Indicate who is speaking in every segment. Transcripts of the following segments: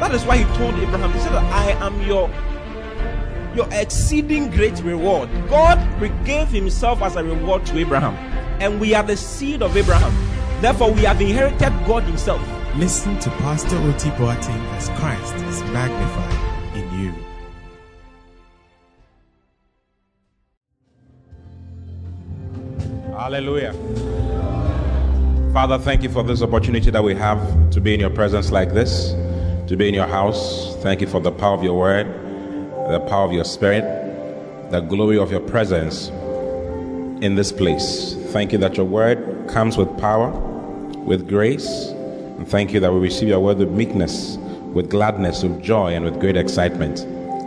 Speaker 1: that is why He told Abraham, He said, I am your your exceeding great reward. God gave Himself as a reward to Abraham, and we are the seed of Abraham. Therefore, we have inherited God Himself.
Speaker 2: Listen to Pastor Oti Boateng as Christ is magnified in you.
Speaker 3: Hallelujah. Father, thank you for this opportunity that we have to be in your presence like this, to be in your house. Thank you for the power of your word, the power of your spirit, the glory of your presence in this place. Thank you that your word comes with power, with grace. And thank you that we receive your word with meekness, with gladness, with joy, and with great excitement.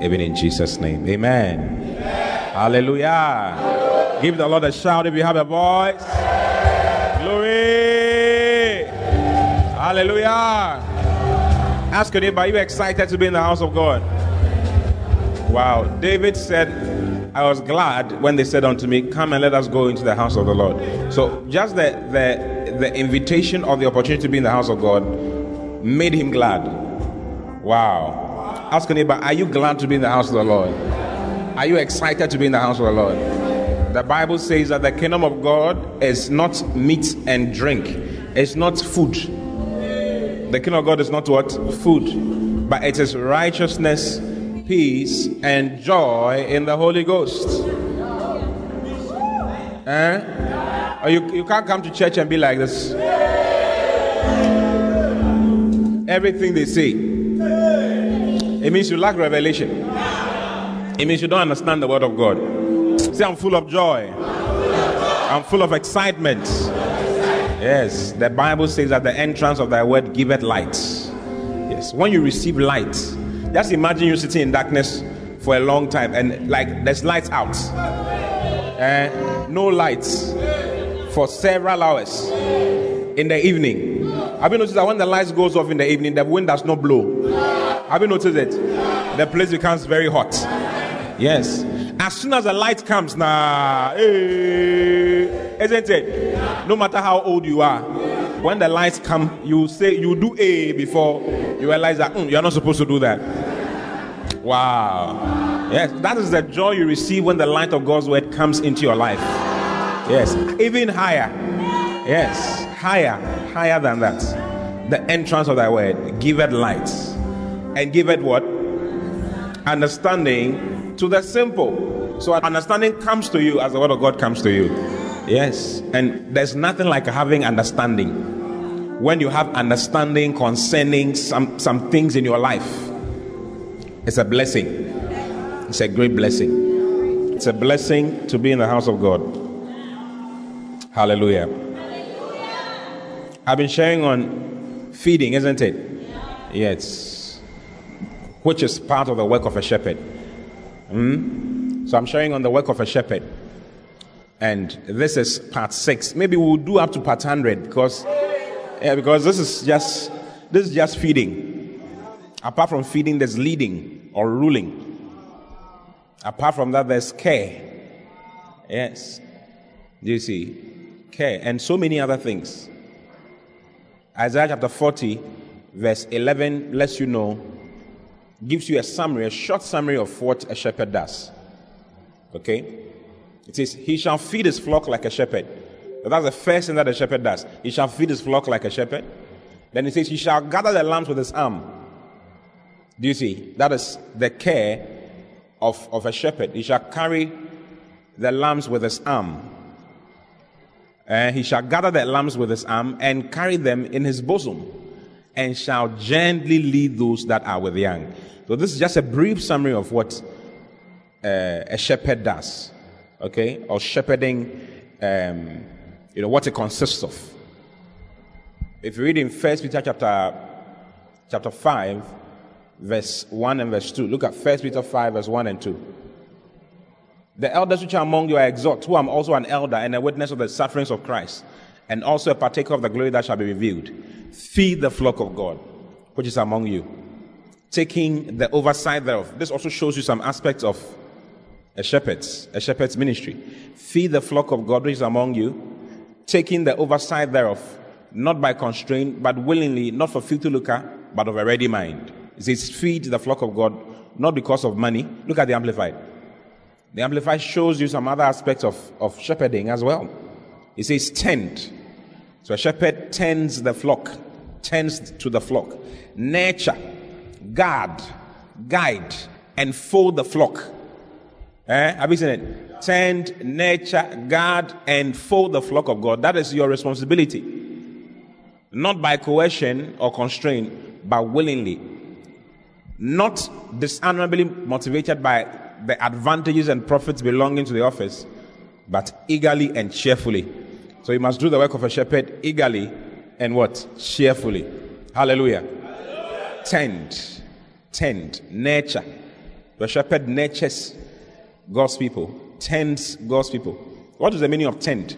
Speaker 3: Even in Jesus' name. Amen. Amen. Hallelujah. Give the Lord a shout if you have a voice. Glory. Hallelujah. Ask your neighbor, are you excited to be in the house of God? Wow. David said, I was glad when they said unto me, Come and let us go into the house of the Lord. So just the the the invitation or the opportunity to be in the house of God made him glad. Wow. Ask your neighbor, are you glad to be in the house of the Lord? Are you excited to be in the house of the Lord? The Bible says that the kingdom of God is not meat and drink, it's not food. The kingdom of God is not what? Food. But it is righteousness, peace, and joy in the Holy Ghost. Eh? Or you, you can't come to church and be like this. Everything they say. It means you lack revelation. It means you don't understand the word of God. Say, I'm full of joy. I'm full of excitement. Yes, the Bible says that the entrance of thy word giveth light. Yes, when you receive light, just imagine you sitting in darkness for a long time and like there's lights out. And no lights for several hours in the evening. Have you noticed that when the lights goes off in the evening, the wind does not blow? Have you noticed it? The place becomes very hot. Yes. As soon as the light comes, nah, hey, isn't it? No matter how old you are, when the lights come, you say you do A before you realize that mm, you're not supposed to do that. Wow. Yes, that is the joy you receive when the light of God's word comes into your life. Yes, even higher. Yes, higher, higher than that. The entrance of thy word, give it light. And give it what? Understanding to the simple. So understanding comes to you as the word of God comes to you. Yes. And there's nothing like having understanding. When you have understanding concerning some, some things in your life, it's a blessing. It's a great blessing. It's a blessing to be in the house of God. Hallelujah. I've been sharing on feeding, isn't it? Yes. Which is part of the work of a shepherd. Hmm? So I'm sharing on the work of a shepherd. And this is part six. Maybe we'll do up to part 100 because, yeah, because this is just this is just feeding. Apart from feeding, there's leading or ruling. Apart from that, there's care. Yes. Do you see? Care and so many other things. Isaiah chapter 40, verse 11 lets you know, gives you a summary, a short summary of what a shepherd does. Okay? It says, He shall feed his flock like a shepherd. That's the first thing that a shepherd does. He shall feed his flock like a shepherd. Then he says, He shall gather the lambs with his arm. Do you see? That is the care of, of a shepherd. He shall carry the lambs with his arm. And he shall gather the lambs with his arm and carry them in his bosom, and shall gently lead those that are with the young. So, this is just a brief summary of what uh, a shepherd does, okay, or shepherding, um, you know, what it consists of. If you read in First Peter chapter chapter five, verse 1 and verse 2. Look at First Peter 5, verse 1 and 2. The elders which are among you I exhort, who am also an elder and a witness of the sufferings of Christ, and also a partaker of the glory that shall be revealed. Feed the flock of God, which is among you, taking the oversight thereof. This also shows you some aspects of a shepherd's, a shepherd's ministry. Feed the flock of God which is among you, taking the oversight thereof, not by constraint, but willingly, not for filthy lucre, but of a ready mind. It says, feed the flock of God, not because of money. Look at the Amplified. The Amplified shows you some other aspects of, of shepherding as well. It says, tend. So a shepherd tends the flock, tends to the flock. Nurture, guard, guide, and fold the flock. Eh? Have you seen it? Tend, nurture, guard, and fold the flock of God. That is your responsibility. Not by coercion or constraint, but willingly. Not dishonorably motivated by the advantages and profits belonging to the office, but eagerly and cheerfully. So you must do the work of a shepherd eagerly and what? Cheerfully. Hallelujah. Hallelujah. Tend, tend, nurture. The shepherd nurtures God's people, tends God's people. What is the meaning of tend?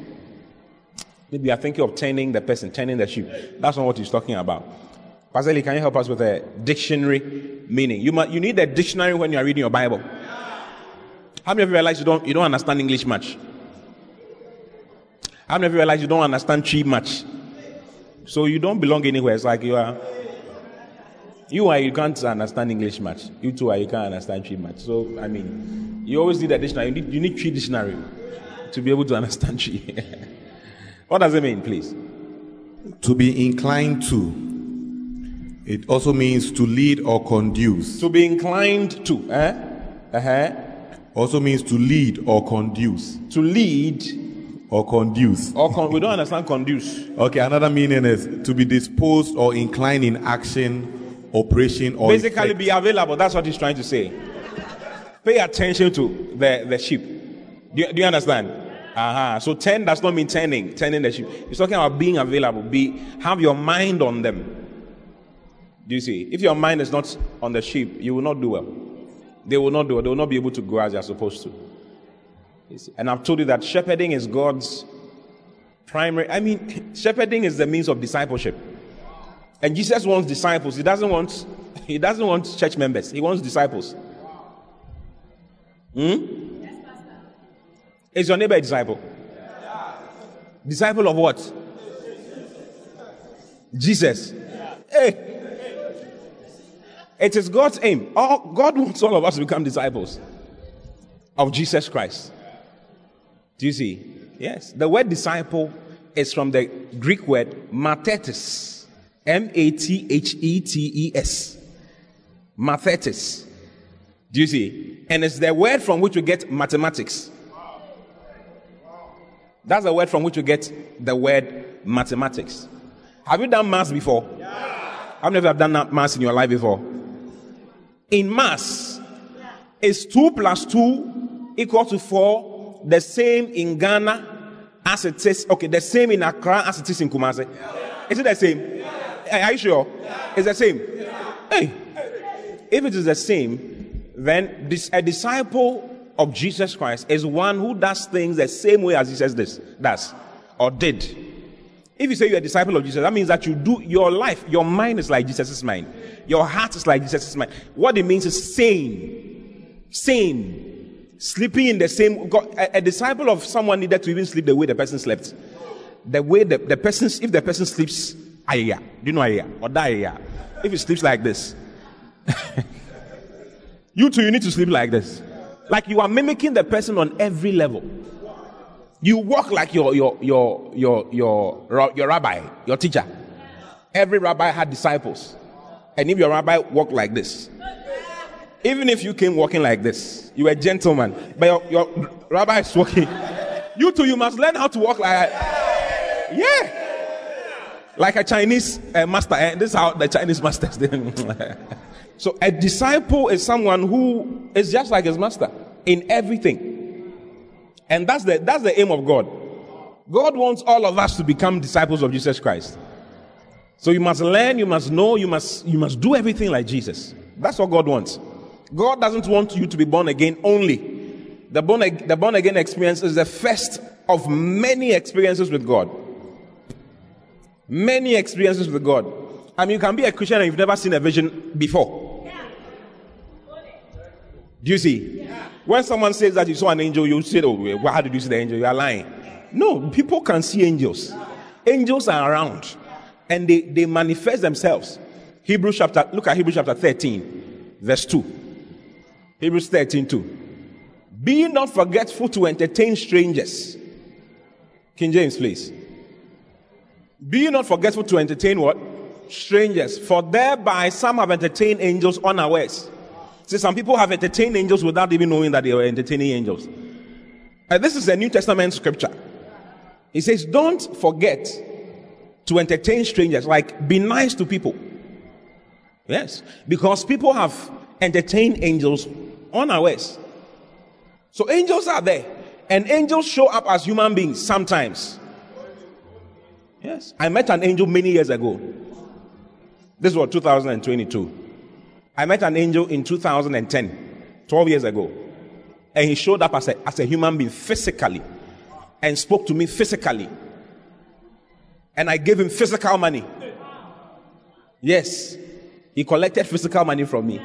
Speaker 3: Maybe you are thinking of tending the person, tending the sheep. That's not what he's talking about. Pastor Lee, can you help us with a dictionary meaning? You, must, you need a dictionary when you are reading your Bible. How many of you realize you don't, you don't understand English much? How many of you realize you don't understand Twi much? So you don't belong anywhere. It's like you are. You are, you can't understand English much. You too are, you can't understand Twi much. So, I mean, you always need a dictionary. You need, you need Twi dictionary to be able to understand Twi. what does it mean, please?
Speaker 4: To be inclined to. It also means to lead or conduce.
Speaker 3: To be inclined to. Eh? Uh-huh.
Speaker 4: Also means to lead or conduce.
Speaker 3: To lead
Speaker 4: or conduce.
Speaker 3: Or con- we don't understand conduce.
Speaker 4: Okay, another meaning is to be disposed or inclined in action operation or
Speaker 3: basically
Speaker 4: effect.
Speaker 3: be available. That's what he's trying to say. Pay attention to the, the sheep. Do you, do you understand? Uh-huh. So ten does not mean tending, tending the sheep. He's talking about being available. Be have your mind on them. Do you see? If your mind is not on the sheep, you will not do well. They will not do well. They will not be able to grow as they are supposed to. And I've told you that shepherding is God's primary. I mean, shepherding is the means of discipleship. And Jesus wants disciples. He doesn't want he doesn't want church members. He wants disciples. Hmm? Is your neighbor a disciple? Disciple of what? Jesus. Hey. It is God's aim. All, God wants all of us to become disciples of Jesus Christ. Do you see? Yes. The word disciple is from the Greek word mathetes. M A T H E T E S. Mathetes. Do you see? And it's the word from which we get mathematics. That's the word from which we get the word mathematics. Have you done maths before? Yeah. How many of you have done maths in your life before? In maths, is 2 plus 2 equal to 4 the same in Ghana as it is, okay, the same in Accra as it is in Kumasi? Is it the same? Are you sure? It's the same. Hey, if it is the same, then this, a disciple of Jesus Christ is one who does things the same way as Jesus this does or did. If you say you're a disciple of Jesus, that means that you do your life, your mind is like Jesus' mind, your heart is like Jesus' mind. What it means is same, same, sleeping in the same. A, a disciple of someone needed to even sleep the way the person slept. The way the, the person, if the person sleeps Aya. Do you know Aya? Or Aya? If it sleeps like this. you too, you need to sleep like this. Like you are mimicking the person on every level. You walk like your your your your your your rabbi, your teacher. Every rabbi had disciples. And if your rabbi walked like this, even if you came walking like this, you were a gentleman, but your, your rabbi is walking. You too, you must learn how to walk like that. Yeah like a Chinese uh, master. And this is how the Chinese masters do. so a disciple is someone who is just like his master in everything. And that's the, that's the aim of God. God wants all of us to become disciples of Jesus Christ. So you must learn, you must know, you must, you must do everything like Jesus. That's what God wants. God doesn't want you to be born again only. The born, the born again experience is the first of many experiences with God. Many experiences with God. I mean, you can be a Christian and you've never seen a vision before. Do you see? When someone says that you saw an angel, you say, Oh, how did you see the angel? You are lying. No, people can see angels. Angels are around and they, they manifest themselves. Hebrews chapter, look at Hebrews chapter 13, verse 2. Hebrews 13, 2. Be not forgetful to entertain strangers. King James, please. Be not forgetful to entertain what? Strangers. For thereby some have entertained angels unawares. See, some people have entertained angels without even knowing that they were entertaining angels. And this is a New Testament scripture. He says, Don't forget to entertain strangers. Like, be nice to people. Yes. Because people have entertained angels unawares. So angels are there. And angels show up as human beings sometimes. Yes. I met an angel many years ago. This was 2022. I met an angel in 2010, 12 years ago. And he showed up as a, as a human being physically and spoke to me physically. And I gave him physical money. Yes. He collected physical money from me.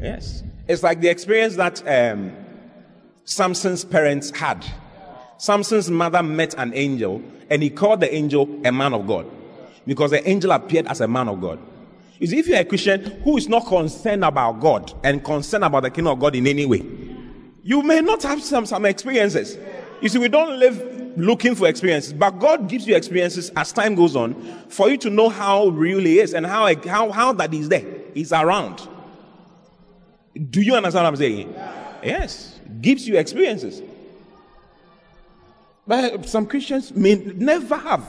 Speaker 3: Yes. It's like the experience that um, Samson's parents had. Samson's mother met an angel and he called the angel a man of God because the angel appeared as a man of God. You see, if you're a Christian who is not concerned about God and concerned about the kingdom of God in any way, you may not have some, some experiences. You see, we don't live looking for experiences, but God gives you experiences as time goes on for you to know how real He is and how, how, how that is there. He's around. Do you understand what I'm saying? Yes. Gives you experiences. But some Christians may never have.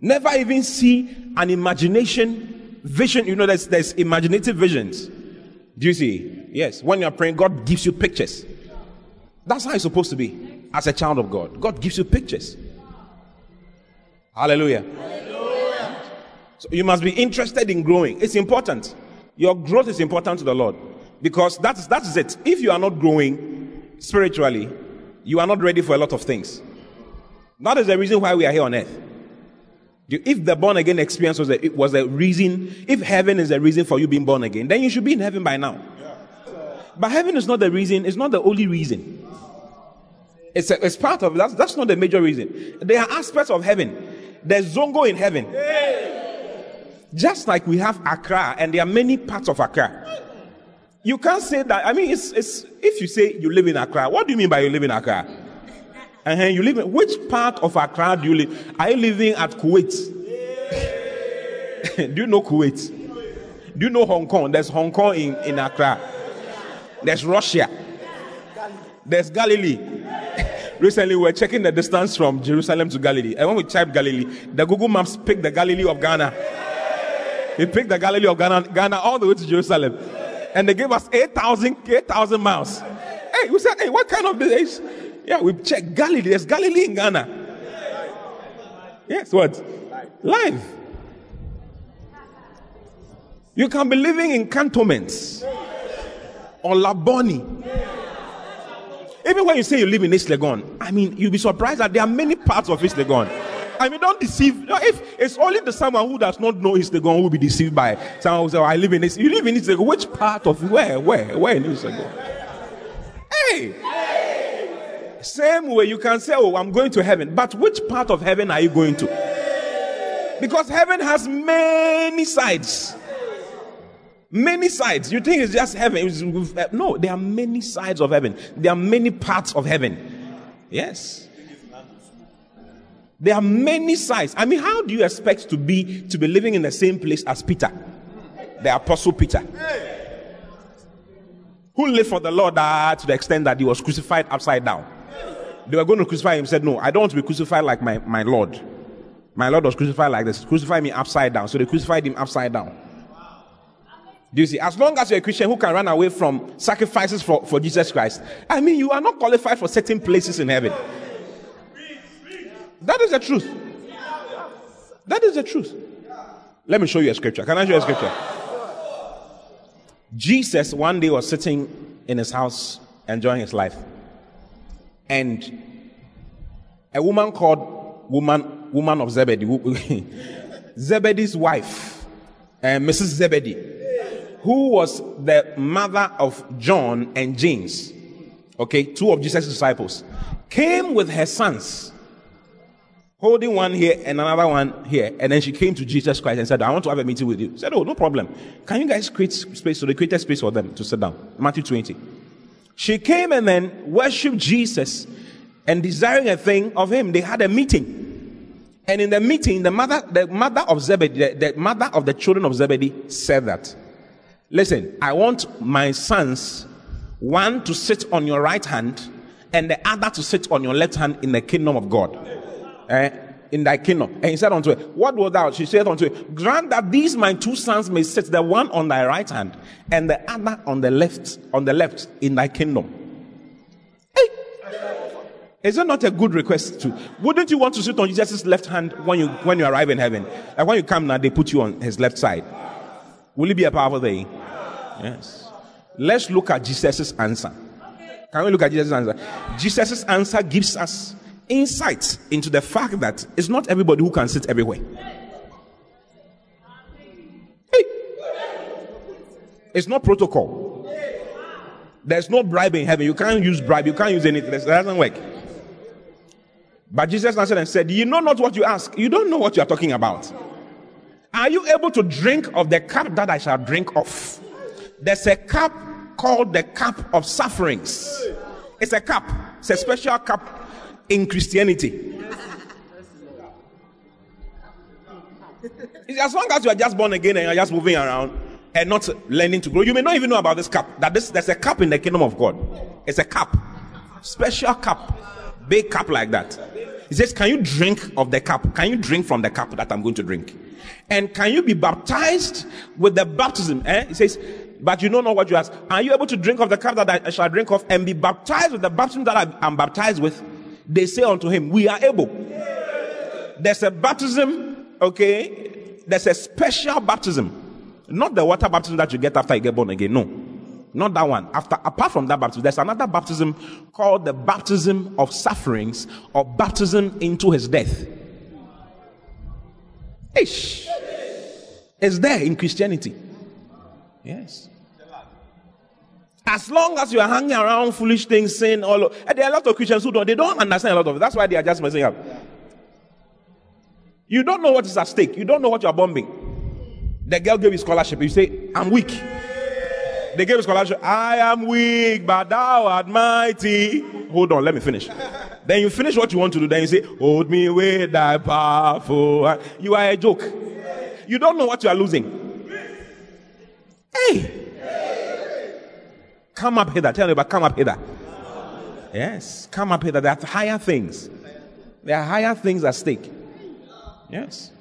Speaker 3: Never even see an imagination vision. You know, there's, there's imaginative visions. Do you see? Yes. When you're praying, God gives you pictures. That's how it's supposed to be as a child of God. God gives you pictures. Hallelujah. Hallelujah. So you must be interested in growing. It's important. Your growth is important to the Lord. Because that's, that's it. If you are not growing spiritually, you are not ready for a lot of things. That is the reason why we are here on earth. If the born again experience was a, was a reason, if heaven is a reason for you being born again, then you should be in heaven by now. But heaven is not the reason, it's not the only reason. It's, a, it's part of that's, that's not the major reason. There are aspects of heaven. There's Zongo in heaven. Just like we have Accra, and there are many parts of Accra. You can't say that. I mean, it's, it's, if you say you live in Accra, what do you mean by you live in Accra? And uh-huh, you live in which part of Accra do you live? Are you living at Kuwait? do you know Kuwait? Do you know Hong Kong? There's Hong Kong in, in Accra. There's Russia. There's Galilee. Recently, we were checking the distance from Jerusalem to Galilee. And when we type Galilee, the Google Maps picked the Galilee of Ghana. It picked the Galilee of Ghana, Ghana all the way to Jerusalem and they gave us 8,000 8, miles. Hey, we said, hey, what kind of this? Yeah, we checked Galilee. There's Galilee in Ghana. Yes, what? Life. You can be living in cantonments or Labone. Even when you say you live in East Legon, I mean, you'll be surprised that there are many parts of East Legon. I mean, don't deceive. If it's only the someone who does not know is Instagram who will be deceived by someone who says, oh, I live in this. You live in Instagram. Which part of where? Where? Where in Instagram? Hey! hey! Same way you can say, Oh, I'm going to heaven. But which part of heaven are you going to? Because heaven has many sides. Many sides. You think it's just heaven. Uh, no, there are many sides of heaven. There are many parts of heaven. Yes. There are many sides. I mean, how do you expect to be to be living in the same place as Peter, the apostle Peter, who lived for the Lord uh, to the extent that he was crucified upside down? They were going to crucify him. Said, "No, I don't want to be crucified like my, my Lord. My Lord was crucified like this. Crucify me upside down." So they crucified him upside down. Do you see? As long as you're a Christian who can run away from sacrifices for, for Jesus Christ, I mean, you are not qualified for certain places in heaven. That is the truth. That is the truth. Let me show you a scripture. Can I show you a scripture? Jesus one day was sitting in his house enjoying his life. And a woman called woman woman of Zebedee, Zebedee's wife, uh, Mrs. Zebedee, who was the mother of John and James, okay, two of Jesus' disciples, came with her sons, holding one here and another one here. And then she came to Jesus Christ and said, I want to have a meeting with you. He said, Oh, no problem. Can you guys create space? So they created space for them to sit down. Matthew 20. She came and then worshiped Jesus and desiring a thing of him. They had a meeting. And in the meeting, the mother, the mother of Zebedee, the, the mother of the children of Zebedee said that, listen, I want my sons, one to sit on your right hand and the other to sit on your left hand in the kingdom of God. Eh? in thy kingdom. And he said unto her, What wilt thou? She said unto him, Grant that these my two sons may sit, the one on thy right hand and the other on the left, on the left in thy kingdom. Hey! Is it not a good request to? Wouldn't you want to sit on Jesus' left hand when you when you arrive in heaven? Like when you come now, they put you on his left side. Will it be a powerful thing? Yes. Let's look at Jesus' answer. Can we look at Jesus' answer? Jesus' answer gives us insight into the fact that it's not everybody who can sit everywhere. Hey. It's not protocol. There's no bribe in heaven. You can't use bribe. You can't use anything. That doesn't work. But Jesus answered and said, You know not what you ask. You don't know what you are talking about. Are you able to drink of the cup that I shall drink of? There's a cup called the cup of sufferings. It's a cup. It's a special cup in Christianity. as long as you are just born again and you're just moving around and not learning to grow, you may not even know about this cup. That this, there's a cup in the kingdom of God. It's a cup, special cup, big cup like that. He says, Can you drink of the cup? Can you drink from the cup that I'm going to drink? And can you be baptized with the baptism? Eh? He says, But you don't know what you ask. Are you able to drink of the cup that I shall drink of and be baptized with the baptism that I'm baptized with? They say unto him, We are able. There's a baptism, okay? There's a special baptism. Not the water baptism that you get after you get born again. No. Not that one. After apart from that baptism, there's another baptism called the baptism of sufferings or baptism into his death. Ish. It's there in Christianity. Yes. As long as you are hanging around foolish things, saying all, of, and there are a lot of Christians who don't, they don't understand a lot of it. That's why they are just messing up. You don't know what is at stake. You don't know what you are bombing. The girl gave you scholarship. You say, I'm weak. They gave you scholarship. I am weak, but thou art mighty. Hold on, let me finish. then you finish what you want to do. Then you say, Hold me with thy powerful. You are a joke. You don't know what you are losing. Hey! Come up hither. Tell me about come up hither. Yes, come up hither. There are higher things. There are higher things at stake. Yes.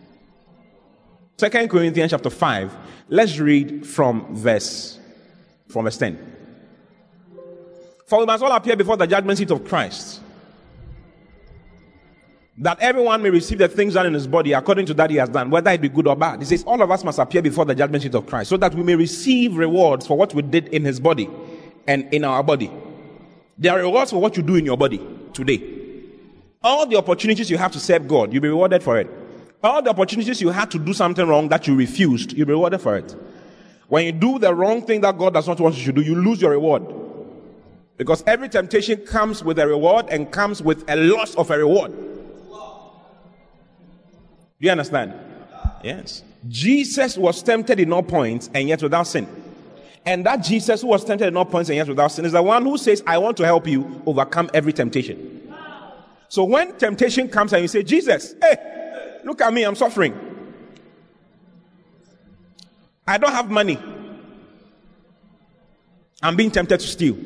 Speaker 3: Second Corinthians chapter 5. Let's read from verse from verse 10. For we must all appear before the judgment seat of Christ. That everyone may receive the things done in his body according to that he has done, whether it be good or bad. He says, All of us must appear before the judgment seat of Christ, so that we may receive rewards for what we did in his body and in our body. There are rewards for what you do in your body today. All the opportunities you have to serve God, you'll be rewarded for it. All the opportunities you had to do something wrong that you refused, you'll be rewarded for it. When you do the wrong thing that God does not want you to do, you lose your reward. Because every temptation comes with a reward and comes with a loss of a reward. Do you understand? Yes. Jesus was tempted in all points and yet without sin. And that Jesus who was tempted in all points and yet without sin is the one who says, I want to help you overcome every temptation. So when temptation comes and you say, Jesus, hey, look at me, I'm suffering. I don't have money. I'm being tempted to steal.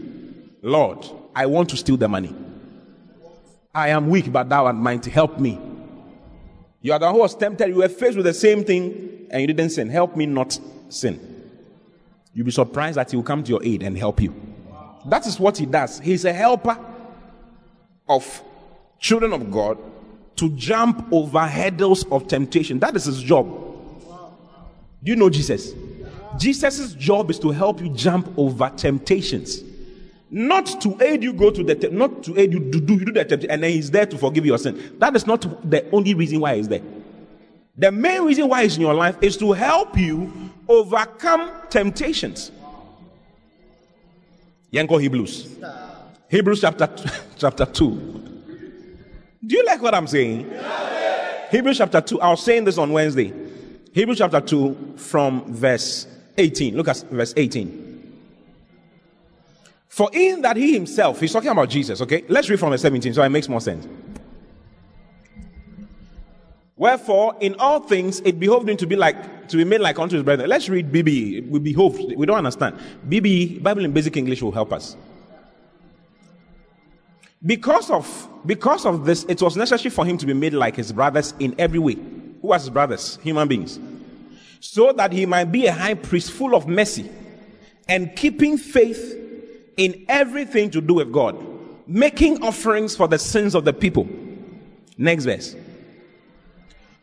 Speaker 3: Lord, I want to steal the money. I am weak, but thou art mighty. Help me. You are the one who was tempted. You were faced with the same thing and you didn't sin. Help me not sin. You'll be surprised that he will come to your aid and help you. That is what he does. He's a helper of children of God to jump over hurdles of temptation. That is his job. Do you know Jesus? Jesus' job is to help you jump over temptations. Not to aid you go to the, te- not to aid you to do, you do the temptation, and then he's there to forgive your sin. That is not the only reason why he's there. The main reason why he's in your life is to help you overcome temptations. Yanko Hebrews. Hebrews chapter, chapter 2. Do you like what I'm saying? Hebrews chapter 2. I was saying this on Wednesday. Hebrews chapter 2 from verse 18. Look at verse 18. For in that he himself, he's talking about Jesus, okay? Let's read from verse 17 so it makes more sense. Wherefore, in all things, it behoved him to be like to be made like unto his brethren. Let's read BB. We behoved. We don't understand. BB Bible in Basic English will help us. Because of because of this, it was necessary for him to be made like his brothers in every way. Who are his brothers? Human beings. So that he might be a high priest full of mercy and keeping faith in everything to do with God, making offerings for the sins of the people. Next verse.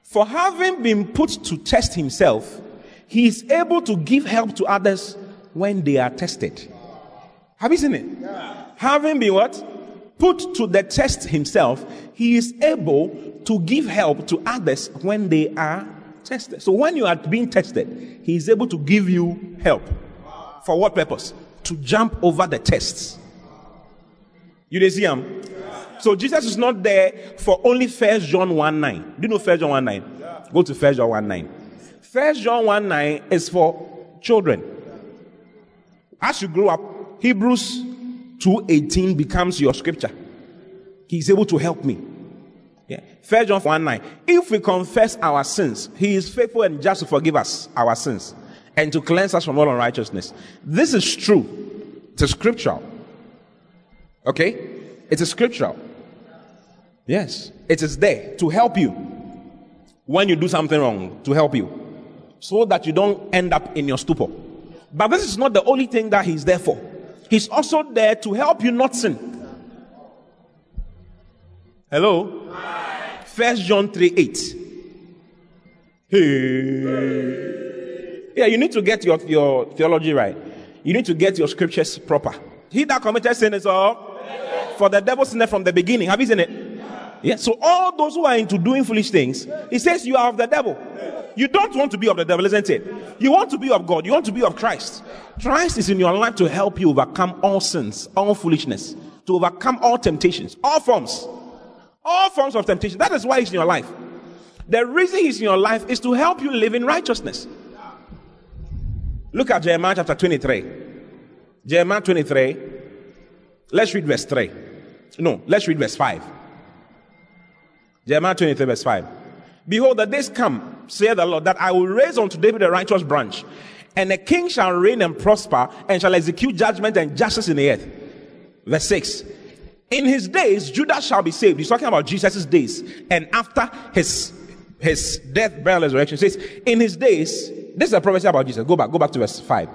Speaker 3: For having been put to test himself, he is able to give help to others when they are tested. Have you seen it? Yeah. Having been what? put to the test himself, he is able to give help to others when they are tested. So when you are being tested, he is able to give you help. For what purpose? To jump over the tests. You see him? So Jesus is not there for only First John 1 9. Do you know First John 1 9? Go to First John 1 9. First John 1 9 is for children. As you grow up, Hebrews 2.18 becomes your scripture. He's able to help me. Yeah. First John 1 9. If we confess our sins, he is faithful and just to forgive us our sins and to cleanse us from all unrighteousness. This is true. It's a scriptural. Okay? It's a scriptural. Yes. It is there to help you when you do something wrong, to help you. So that you don't end up in your stupor. But this is not the only thing that he's there for. He's also there to help you not sin. Hello? First John 3 8. Hey. Yeah, you need to get your, your theology right. You need to get your scriptures proper. He that committed sin is all. For the devil sinned from the beginning. Have you seen it? Yeah. So all those who are into doing foolish things, he says you are of the devil. You don't want to be of the devil, isn't it? You want to be of God. You want to be of Christ. Christ is in your life to help you overcome all sins, all foolishness, to overcome all temptations, all forms, all forms of temptation. That is why he's in your life. The reason he's in your life is to help you live in righteousness. Look at Jeremiah chapter 23. Jeremiah 23. Let's read verse 3. No, let's read verse 5. Jeremiah 23, verse 5. Behold, the days come, saith the Lord, that I will raise unto David a righteous branch, and a king shall reign and prosper, and shall execute judgment and justice in the earth. Verse 6. In his days, Judah shall be saved. He's talking about Jesus' days. And after his his death, burial, resurrection, says, In his days, this is a prophecy about Jesus. Go back, go back to verse 5.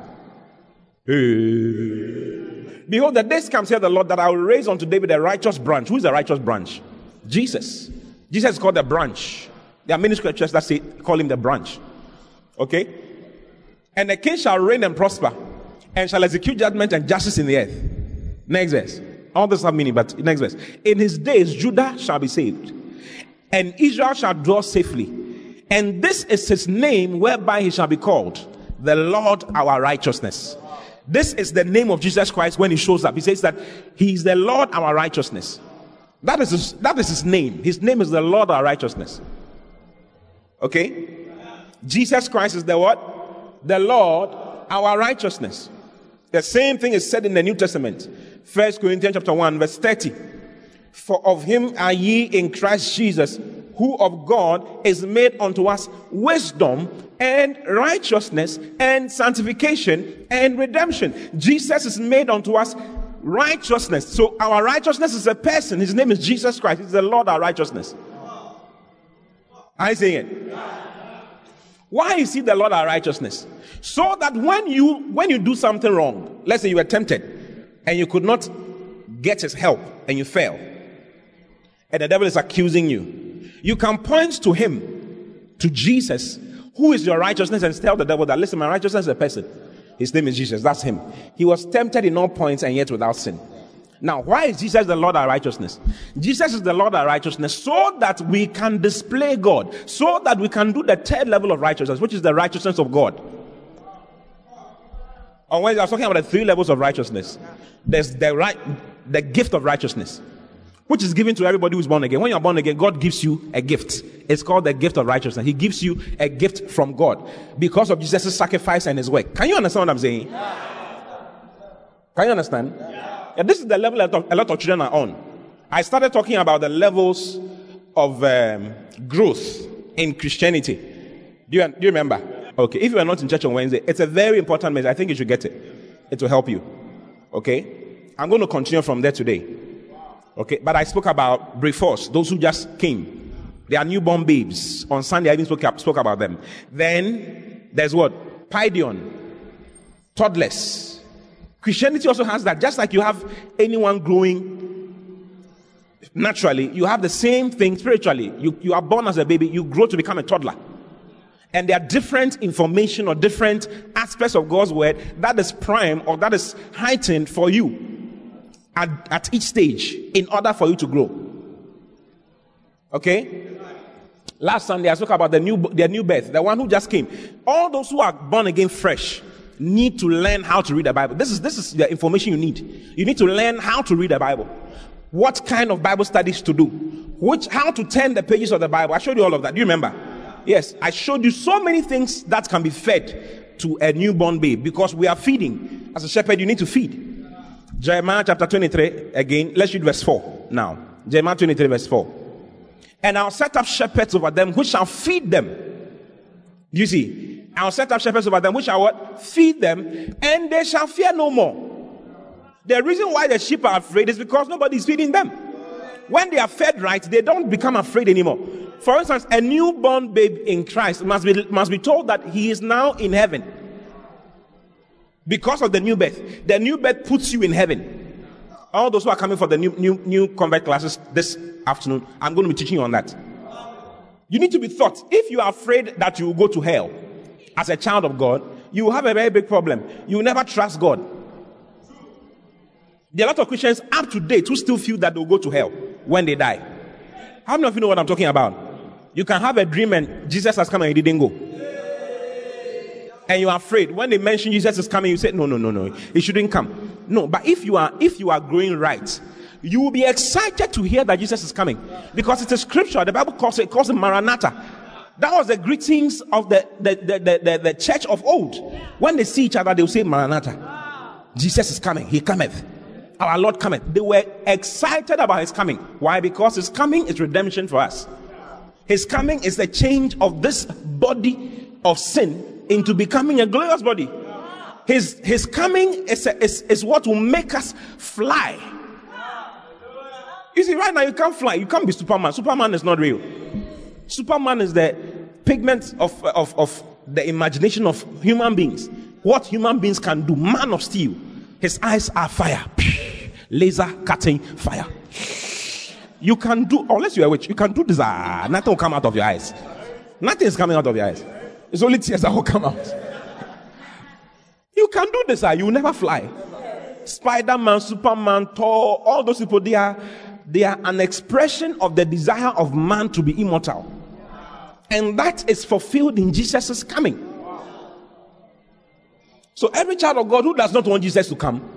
Speaker 3: Behold, the days come, saith the Lord, that I will raise unto David a righteous branch. Who is the righteous branch? Jesus. Jesus is called the branch. There are many scriptures that say, call him the branch. Okay? And the king shall reign and prosper, and shall execute judgment and justice in the earth. Next verse. All this have meaning, but next verse. In his days, Judah shall be saved, and Israel shall dwell safely. And this is his name whereby he shall be called the Lord our righteousness. This is the name of Jesus Christ when he shows up. He says that he is the Lord our righteousness. That is his, that is his name. His name is the Lord our righteousness. Okay? Jesus Christ is the what? The Lord, our righteousness. The same thing is said in the New Testament. First Corinthians chapter 1, verse 30. For of him are ye in Christ Jesus, who of God is made unto us wisdom and righteousness and sanctification and redemption. Jesus is made unto us righteousness. So our righteousness is a person. His name is Jesus Christ. He's the Lord our righteousness. I say it. Why is he the Lord our righteousness? So that when you when you do something wrong, let's say you were tempted and you could not get his help and you fail, and the devil is accusing you, you can point to him, to Jesus, Who is your righteousness? And tell the devil that, listen, my righteousness is a person. His name is Jesus. That's him. He was tempted in all points and yet without sin. Now, why is Jesus the Lord our righteousness? Jesus is the Lord our righteousness so that we can display God, so that we can do the third level of righteousness, which is the righteousness of God. On Wednesday, I was talking about the three levels of righteousness. There's the right, the gift of righteousness, which is given to everybody who's born again. When you're born again, God gives you a gift. It's called the gift of righteousness. He gives you a gift from God because of Jesus' sacrifice and his work. Can you understand what I'm saying? Can you understand? Yeah, this is the level that a lot of children are on. I started talking about the levels of um, growth in Christianity. Do you, do you remember? Okay, if you are not in church on Wednesday, it's a very important message. I think you should get it. It will help you. Okay? I'm going to continue from there today. Okay, but I spoke about Brephos, those who just came. They are newborn babes. On Sunday, I even spoke, spoke about them. Then there's what? Paidion, toddlers. Christianity also has that. Just like you have anyone growing naturally, you have the same thing spiritually. You, you are born as a baby, you grow to become a toddler. And there are different information or different aspects of God's word that is prime or that is heightened for you at, at each stage in order for you to grow. Okay? Last Sunday, I spoke about the new, the new birth, the one who just came. All those who are born again fresh need to learn how to read the Bible. This is, this is the information you need. You need to learn how to read the Bible. What kind of Bible studies to do? Which, how to turn the pages of the Bible. I showed you all of that. Do you remember? Yes, I showed you so many things that can be fed to a newborn babe because we are feeding. As a shepherd, you need to feed. Jeremiah chapter 23, again, let's read verse 4 now. Jeremiah 23, verse 4. And I'll set up shepherds over them who shall feed them. You see, I'll set up shepherds over them who shall what? Feed them, and they shall fear no more. The reason why the sheep are afraid is because nobody is feeding them. When they are fed right, they don't become afraid anymore. For instance, a newborn babe in Christ must be, must be told that he is now in heaven. Because of the new birth. The new birth puts you in heaven. All those who are coming for the new, new, new convert classes this afternoon, I'm going to be teaching you on that. You need to be taught. If you are afraid that you will go to hell as a child of God, you will have a very big problem. You will never trust God. There are a lot of Christians up to date who still feel that they'll go to hell when they die. How many of you know what I'm talking about? You can have a dream and Jesus has come and he didn't go and you are afraid. When they mention jesus is coming you say no no no no. He shouldn't come. No but if you are if you are growing right you will be excited to hear that jesus is coming. Because it's a scripture. The bible calls it calls it maranatha. That was the greetings of the the, the, the, the, church of old. When they see each other they will say maranatha. Jesus is coming. He cometh. Our lord cometh. They were excited about his coming. Why? Because his coming is redemption for us. His coming is the change of this body of sin into becoming a glorious body. His, his coming is, a, is, is what will make us fly. You see, right now you can't fly. You can't be Superman. Superman is not real. Superman is the pigment of, of, of the imagination of human beings. What human beings can do. Man of steel. His eyes are fire. Laser cutting fire. You can do, unless you're a witch, you can do this. Ah, nothing will come out of your eyes. Nothing is coming out of your eyes. It's only tears that will come out. You can do this, ah, you will never fly. Spider Man, Superman, Thor, all those people, they are, they are an expression of the desire of man to be immortal. And that is fulfilled in Jesus' coming. So every child of God who does not want Jesus to come,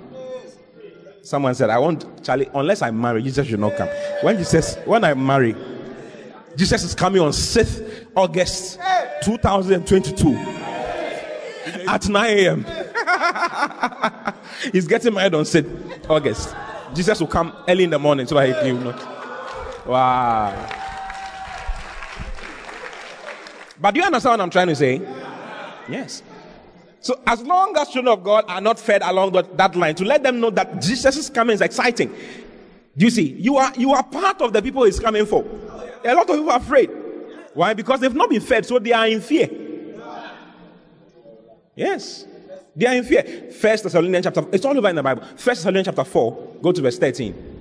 Speaker 3: someone said, I want Charlie, unless I marry, Jesus should not come. When Jesus, when I marry, Jesus is coming on 6th August 2022 at 9 a.m. He's getting married on 6th August. Jesus will come early in the morning so that he will not. Wow. But do you understand what I'm trying to say? Yes. So as long as children of God are not fed along that, that line, to let them know that Jesus' is coming is exciting. Do you see? You are you are part of the people he's coming for. A lot of people are afraid. Why? Because they've not been fed, so they are in fear. Yes. They are in fear. First Thessalonians chapter, it's all over in the Bible. First Thessalonians chapter 4, go to verse 13.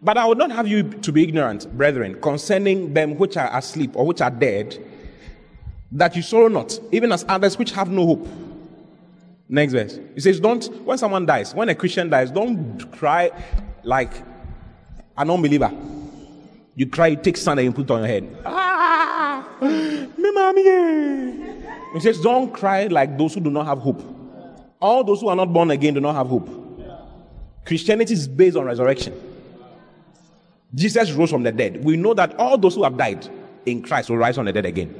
Speaker 3: But I would not have you to be ignorant, brethren, concerning them which are asleep or which are dead, that you sorrow not, even as others which have no hope. Next verse. He says, Don't, when someone dies, when a Christian dies, don't cry like an unbeliever. You cry, you take sand and you put it on your head. Ah, mommy. He says, Don't cry like those who do not have hope. All those who are not born again do not have hope. Christianity is based on resurrection. Jesus rose from the dead. We know that all those who have died in Christ will rise from the dead again.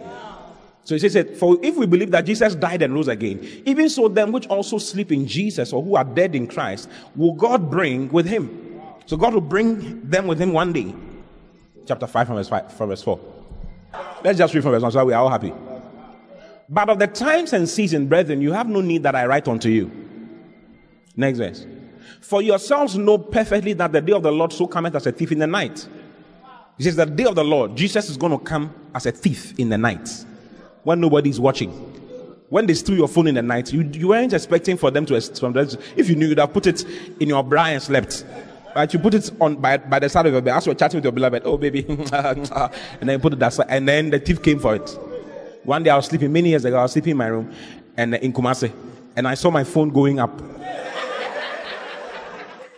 Speaker 3: So he says, For if we believe that Jesus died and rose again, even so, them which also sleep in Jesus or who are dead in Christ, will God bring with him. So God will bring them with him one day. Chapter 5 from verse, 5, from verse 4. Let's just read from verse 1 so we are all happy. But of the times and seasons, brethren, you have no need that I write unto you. Next verse. For yourselves know perfectly that the day of the Lord so cometh as a thief in the night. He says, The day of the Lord, Jesus is going to come as a thief in the night when nobody's watching. When they steal your phone in the night, you, you weren't expecting for them to, from them if you knew, you'd have put it in your bra and slept. Right? You put it on by, by the side of your bed as you're chatting with your beloved. Oh, baby. and then you put it that side. And then the thief came for it. One day I was sleeping, many years ago, I was sleeping in my room and uh, in Kumasi. And I saw my phone going up.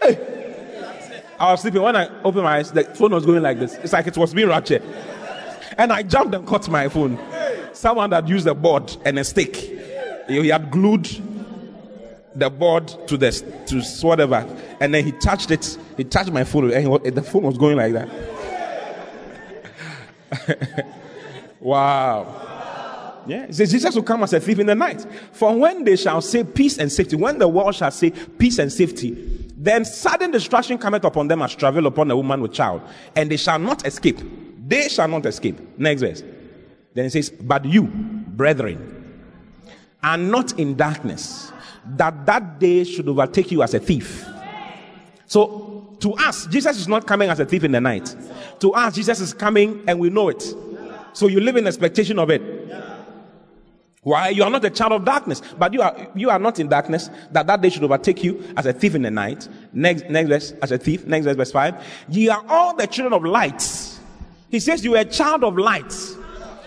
Speaker 3: hey. I was sleeping. When I opened my eyes, the phone was going like this. It's like it was being ratchet. And I jumped and caught my phone. Someone that used a board and a stick. He had glued the board to the to whatever, and then he touched it. He touched my phone, and he, the phone was going like that. wow. Yeah, says Jesus will come as a thief in the night. For when they shall say peace and safety, when the world shall say peace and safety, then sudden destruction cometh upon them as travel upon a woman with child, and they shall not escape. They shall not escape. Next verse. Then it says, But you, brethren, are not in darkness, that that day should overtake you as a thief. So, to us, Jesus is not coming as a thief in the night. To us, Jesus is coming and we know it. So, you live in expectation of it. Why? You are not a child of darkness, but you are, you are not in darkness, that that day should overtake you as a thief in the night. Next, next verse, as a thief. Next verse, verse 5. Ye are all the children of light. He says you are a child of light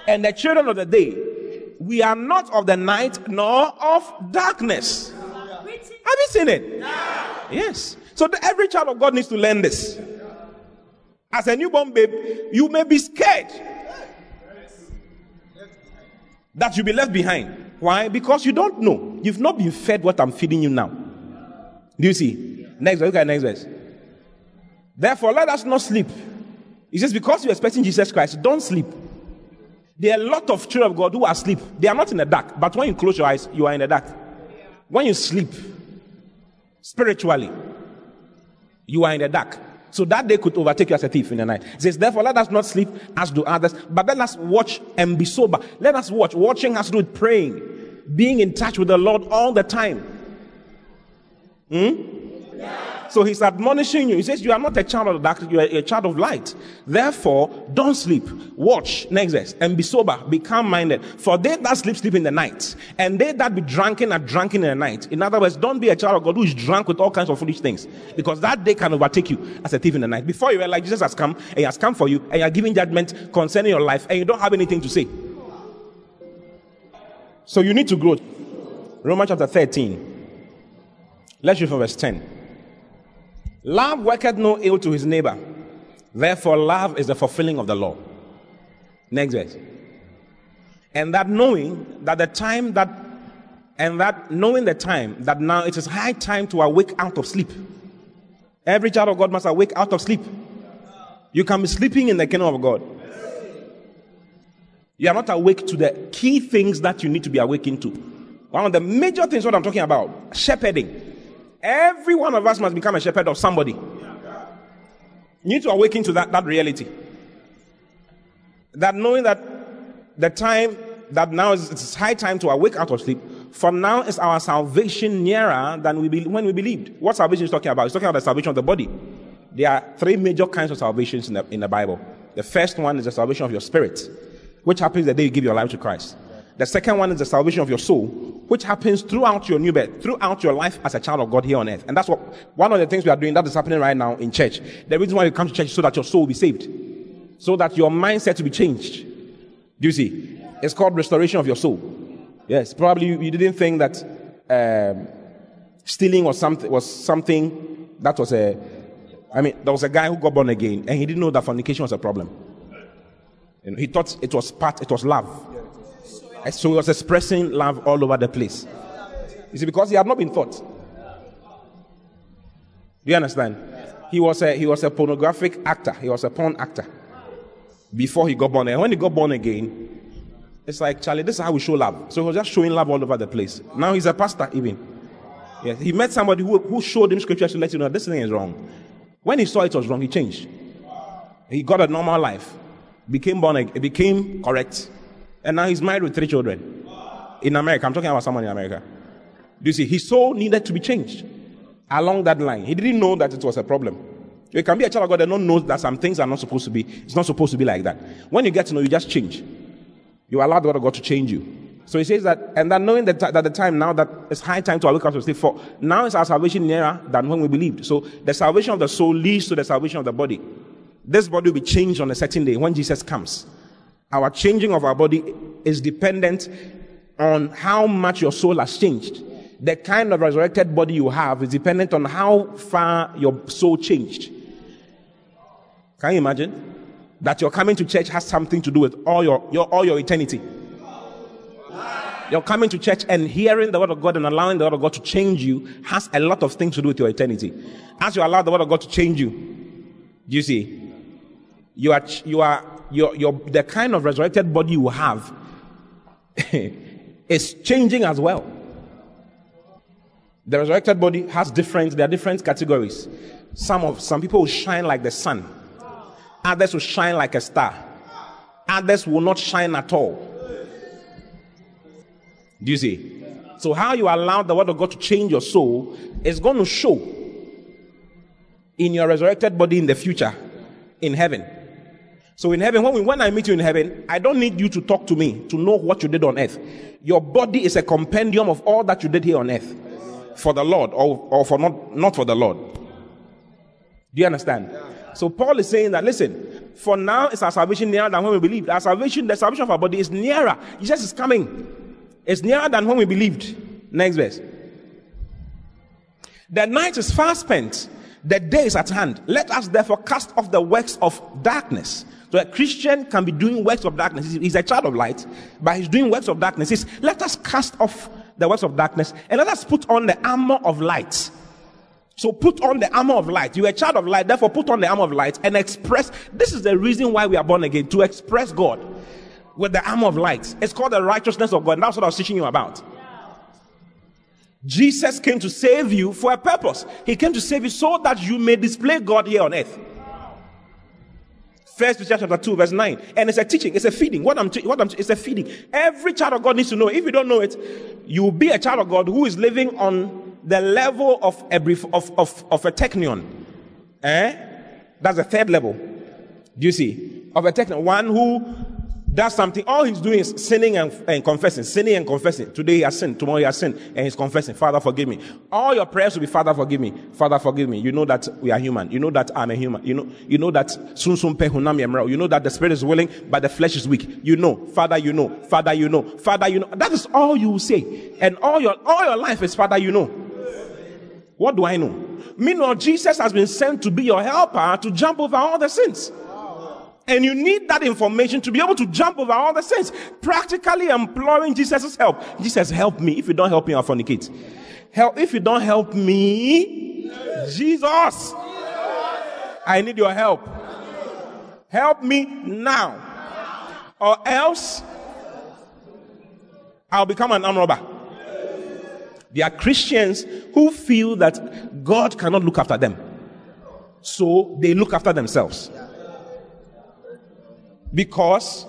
Speaker 3: and the children of the day. We are not of the night nor of darkness. Have you seen it? Yes. So every child of God needs to learn this. As a newborn babe, you may be scared that you'll be left behind. Why? Because you don't know. You've not been fed what I'm feeding you now. Do you see? Next, verse. look at next verse. Therefore, let us not sleep. He says, because you're expecting Jesus Christ, don't sleep. There are a lot of children of God who are asleep. They are not in the dark, but when you close your eyes, you are in the dark. When you sleep, spiritually, you are in the dark. So that day could overtake you as a thief in the night. It says, therefore, let us not sleep as do others, but let us watch and be sober. Let us watch. Watching has to do with praying, being in touch with the Lord all the time. Hmm? So he's admonishing you. He says, You are not a child of darkness, you are a child of light. Therefore, don't sleep. Watch, next verse, and be sober, be calm minded. For they that sleep, sleep in the night. And they that be drunken are drunken in the night. In other words, don't be a child of God who is drunk with all kinds of foolish things. Because that day can overtake you as a thief in the night. Before you realize Jesus has come, and he has come for you, and you are giving judgment concerning your life, and you don't have anything to say. So you need to grow. Romans chapter 13. Let's read from verse 10. Love worketh no ill to his neighbor. Therefore, love is the fulfilling of the law. Next verse. And that knowing that the time that, and that knowing the time that now it is high time to awake out of sleep. Every child of God must awake out of sleep. You can be sleeping in the kingdom of God. You are not awake to the key things that you need to be awakened to. One of the major things, what I'm talking about, shepherding. Every one of us must become a shepherd of somebody. You need to awaken to that, that reality. That knowing that the time that now is it's high time to awake out of sleep, for now is our salvation nearer than we be, when we believed. What salvation is talking about? It's talking about the salvation of the body. There are three major kinds of salvations in the, in the Bible. The first one is the salvation of your spirit, which happens the day you give your life to Christ. The second one is the salvation of your soul, which happens throughout your new birth, throughout your life as a child of God here on earth. And that's what one of the things we are doing that is happening right now in church. The reason why you come to church is so that your soul will be saved, so that your mindset will be changed. Do you see? It's called restoration of your soul. Yes, probably you, didn't think that um, stealing was something was something that was a. I mean, there was a guy who got born again, and he didn't know that fornication was a problem. He thought it was part, it was love. So he was expressing love all over the place. You see, because he had not been taught. Do you understand? He was a he was a pornographic actor. He was a porn actor before he got born again. When he got born again, it's like Charlie. This is how we show love. So he was just showing love all over the place. Now he's a pastor even. Yes, he met somebody who, who showed him scriptures to let you know this thing is wrong. When he saw it was wrong, he changed. He got a normal life, became born again, became correct, and now he's married with three children in America. I'm talking about someone in America. Do you see? His soul needed to be changed along that line. He didn't know that it was a problem. You can be a child of God and not know that some things are not supposed to be. It's not supposed to be like that. When you get to know, you just change. You allow the word of God to change you. So he says that, and that knowing that, that the time now that it's high time to awake up to sleep for, now is our salvation nearer than when we believed. So the salvation of the soul leads to the salvation of the body. This body will be changed on a certain day when Jesus comes. Our changing of our body is dependent on how much your soul has changed. The kind of resurrected body you have is dependent on how far your soul changed. Can you imagine? That your coming to church has something to do with all your, your, all your eternity. Your coming to church and hearing the word of God and allowing the word of God to change you has a lot of things to do with your eternity. As you allow the word of God to change you, do you see? You are, you are, your, your, the kind of resurrected body you have is changing as well. The resurrected body has different, there are different categories. Some of, some people will shine like the sun. Others will shine like a star. Others will not shine at all. Do you see? So, how you allow the word of God to change your soul is going to show in your resurrected body in the future in heaven. So, in heaven, when, we, when I meet you in heaven, I don't need you to talk to me to know what you did on earth. Your body is a compendium of all that you did here on earth for the Lord or, or for not, not for the Lord. Do you understand? So Paul is saying that listen, for now is our salvation nearer than when we believed. Our salvation, the salvation of our body is nearer. Jesus is coming. It's nearer than when we believed. Next verse. The night is far spent, the day is at hand. Let us therefore cast off the works of darkness. So a Christian can be doing works of darkness. He's a child of light, but he's doing works of darkness. Let us cast off the works of darkness and let us put on the armor of light. So put on the armor of light. You're a child of light, therefore put on the armor of light and express. This is the reason why we are born again, to express God with the armor of light. It's called the righteousness of God. And that's what I was teaching you about. Jesus came to save you for a purpose. He came to save you so that you may display God here on earth. First Peter chapter 2, verse 9. And it's a teaching, it's a feeding. What I'm, what I'm, it's a feeding. Every child of God needs to know. If you don't know it, you will be a child of God who is living on the level of a brief, of, of, of a teknion. Eh? That's the third level. Do you see? Of a teknion. One who does something, all he's doing is sinning and, and, confessing, sinning and confessing. Today he has sinned, tomorrow he has sinned, and he's confessing, Father, forgive me. All your prayers will be, Father, forgive me, Father, forgive me. You know that we are human. You know that I'm a human. You know, you know that soon soon You know that the spirit is willing, but the flesh is weak. You know, Father, you know, Father, you know, Father, you know. That is all you will say. And all your all your life is Father, you know. What do I know? Meanwhile, Jesus has been sent to be your helper to jump over all the sins. And you need that information to be able to jump over all the sins. Practically imploring Jesus' help. Jesus, help me. If you don't help me, I'll fornicate. Help, if you don't help me, Jesus, I need your help. Help me now. Or else, I'll become an arm robber. There are Christians who feel that God cannot look after them. So they look after themselves because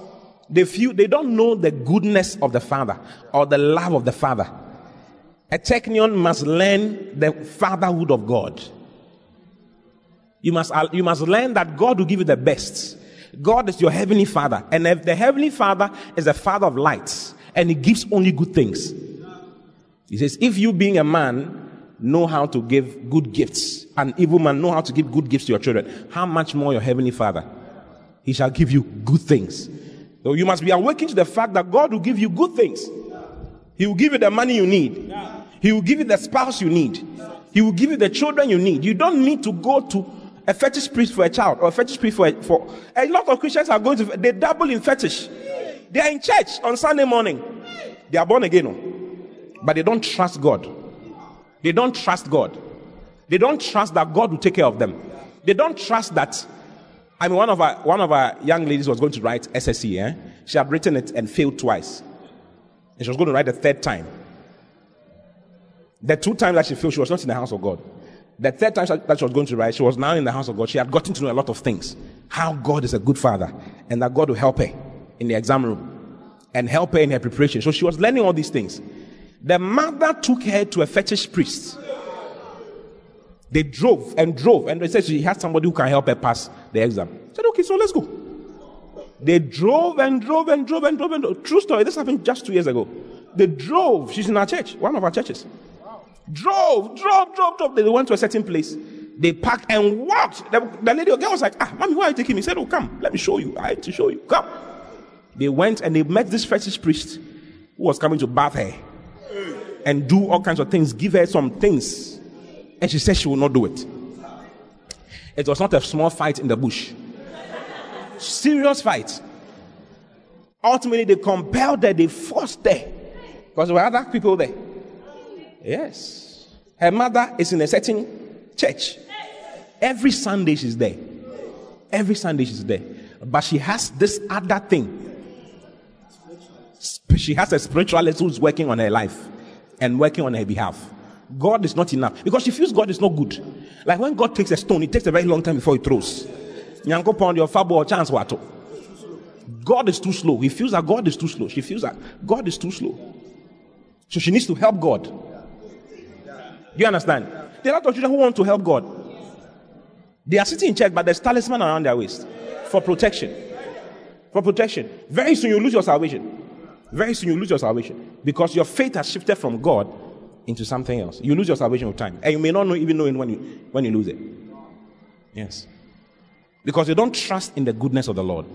Speaker 3: they feel they don't know the goodness of the Father or the love of the Father. A teknion must learn the fatherhood of God. You must, you must learn that God will give you the best. God is your heavenly Father, and if the heavenly Father is a Father of lights, and He gives only good things. He says, if you being a man know how to give good gifts, an evil man know how to give good gifts to your children, how much more your heavenly Father? He shall give you good things. So you must be awakened to the fact that God will give you good things. He will give you the money you need. He will give you the spouse you need. He will give you the children you need. You don't need to go to a fetish priest for a child or a fetish priest for a, for a lot of Christians are going to they double in fetish. They are in church on Sunday morning. They are born again, oh. but they don't trust God. They don't trust God. They don't trust that God will take care of them. They don't trust that. I mean, one of our one of our young ladies was going to write SSE. Eh? She had written it and failed twice, and she was going to write the third time. The two times that she failed, she was not in the house of God. The third time that she was going to write, she was now in the house of God. She had gotten to know a lot of things. How God is a good father and that God will help her in the exam room and help her in her preparation. So she was learning all these things. The mother took her to a fetish priest. They drove and drove, and they said she has somebody who can help her pass the exam. I said, okay, so let's go. They drove and drove and drove and drove and drove. True story. This happened just two years ago. They drove. She's in our church, one of our churches. Drove, drove, drove, drove. They went to a certain place. They parked and walked. The, the lady, girl was like, ah, mommy, why are you taking me? He said, oh, come, let me show you. I have to show you. Come. They went and they met this fetish priest who was coming to bath her and do all kinds of things, give her some things. And she said she will not do it. It was not a small fight in the bush. Serious fight. Ultimately, they compelled her, they forced her. Because there were other people there. Yes. Her mother is in a certain church. Every Sunday she's there. Every Sunday she's there. But she has this other thing. She has a spiritualist who's working on her life and working on her behalf. God is not enough because she feels God is not good. Like when God takes a stone, it takes a very long time before he throws. God is too slow. He feels that God is too slow. She feels that God is too slow. So she needs to help God. Do you understand? There are a lot of children who want to help God. They are sitting in church, but there's talisman around their waist for protection. For protection. Very soon you lose your salvation. Very soon you lose your salvation because your faith has shifted from God into something else. You lose your salvation with time, and you may not know, even know when you when you lose it. Yes, because you don't trust in the goodness of the Lord.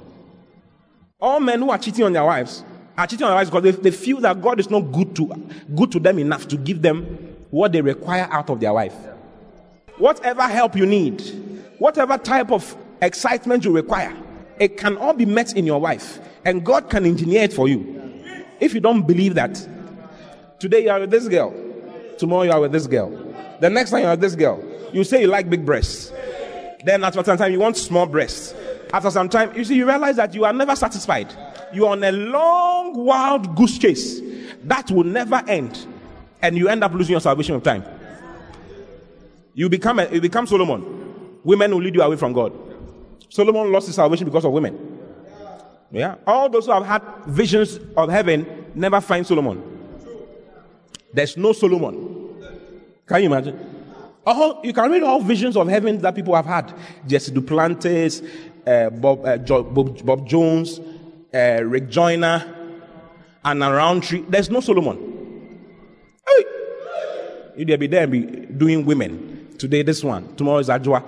Speaker 3: All men who are cheating on their wives are cheating on their wives because they, they feel that God is not good to good to them enough to give them what they require out of their wife. Whatever help you need, whatever type of excitement you require, it can all be met in your wife, and God can engineer it for you. If you don't believe that, today you are with this girl, tomorrow you are with this girl, the next time you are with this girl, you say you like big breasts. Then after some time you want small breasts. After some time, you see, you realize that you are never satisfied. You are on a long, wild goose chase that will never end, and you end up losing your salvation with time. You become a, you become Solomon. Women will lead you away from God. Solomon lost his salvation because of women. Yeah. All those who have had visions of heaven never find Solomon. There's no Solomon. Can you imagine? You can read all visions of heaven that people have had. Jesse Duplantis, uh, Bob, uh, jo- Bob, Bob, Jones, uh, Rick Joyner, and around tree. There's no Solomon. Hey. You'll be there and be doing women. Today, this one. Tomorrow is Ajwa.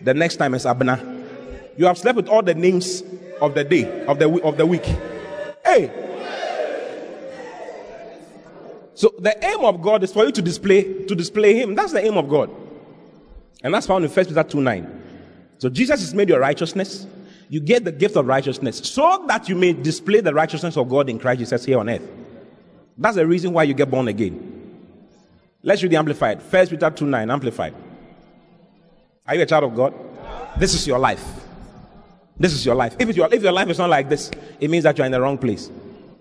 Speaker 3: The next time is Abena. You have slept with all the names of the day, of the, of the week. Hey! So the aim of God is for you to display, to display Him. That's the aim of God. And that's found in 1 Peter 2 9. So Jesus has made your righteousness. You get the gift of righteousness so that you may display the righteousness of God in Christ Jesus here on earth. That's the reason why you get born again. Let's read the Amplified. 1 Peter 2 9, Amplified. Are you a child of God? This is your life. This is your life. If, your, if your life is not like this, it means that you're in the wrong place.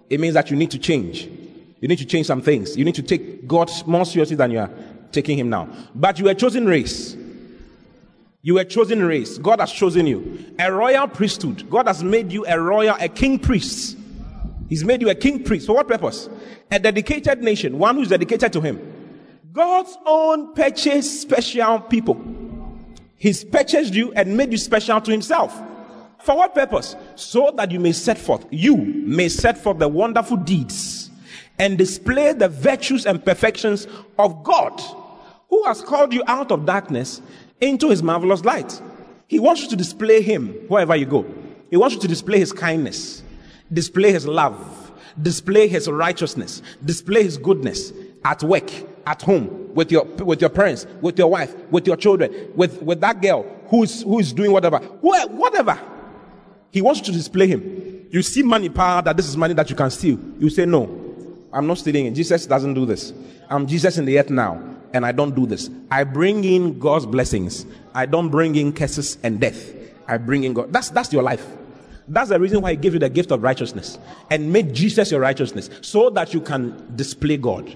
Speaker 3: It means that you need to change. You need to change some things. You need to take God more seriously than you are taking Him now. But you were chosen race. You were chosen race. God has chosen you. A royal priesthood. God has made you a royal, a king priest. He's made you a king priest. For what purpose? A dedicated nation. One who's dedicated to Him. God's own purchased special people. He's purchased you and made you special to Himself. For what purpose? So that you may set forth, you may set forth the wonderful deeds and display the virtues and perfections of God, who has called you out of darkness into his marvelous light. He wants you to display him wherever you go. He wants you to display his kindness, display his love, display his righteousness, display his goodness at work, at home, with your, with your parents, with your wife, with your children, with, with that girl who's, who's doing whatever, whatever. He wants you to display him. You see money power that this is money that you can steal. You say, no, I'm not stealing it. Jesus doesn't do this. I'm Jesus in the earth now, and I don't do this. I bring in God's blessings. I don't bring in curses and death. I bring in God. That's, that's your life. That's the reason why He gave you the gift of righteousness and made Jesus your righteousness so that you can display God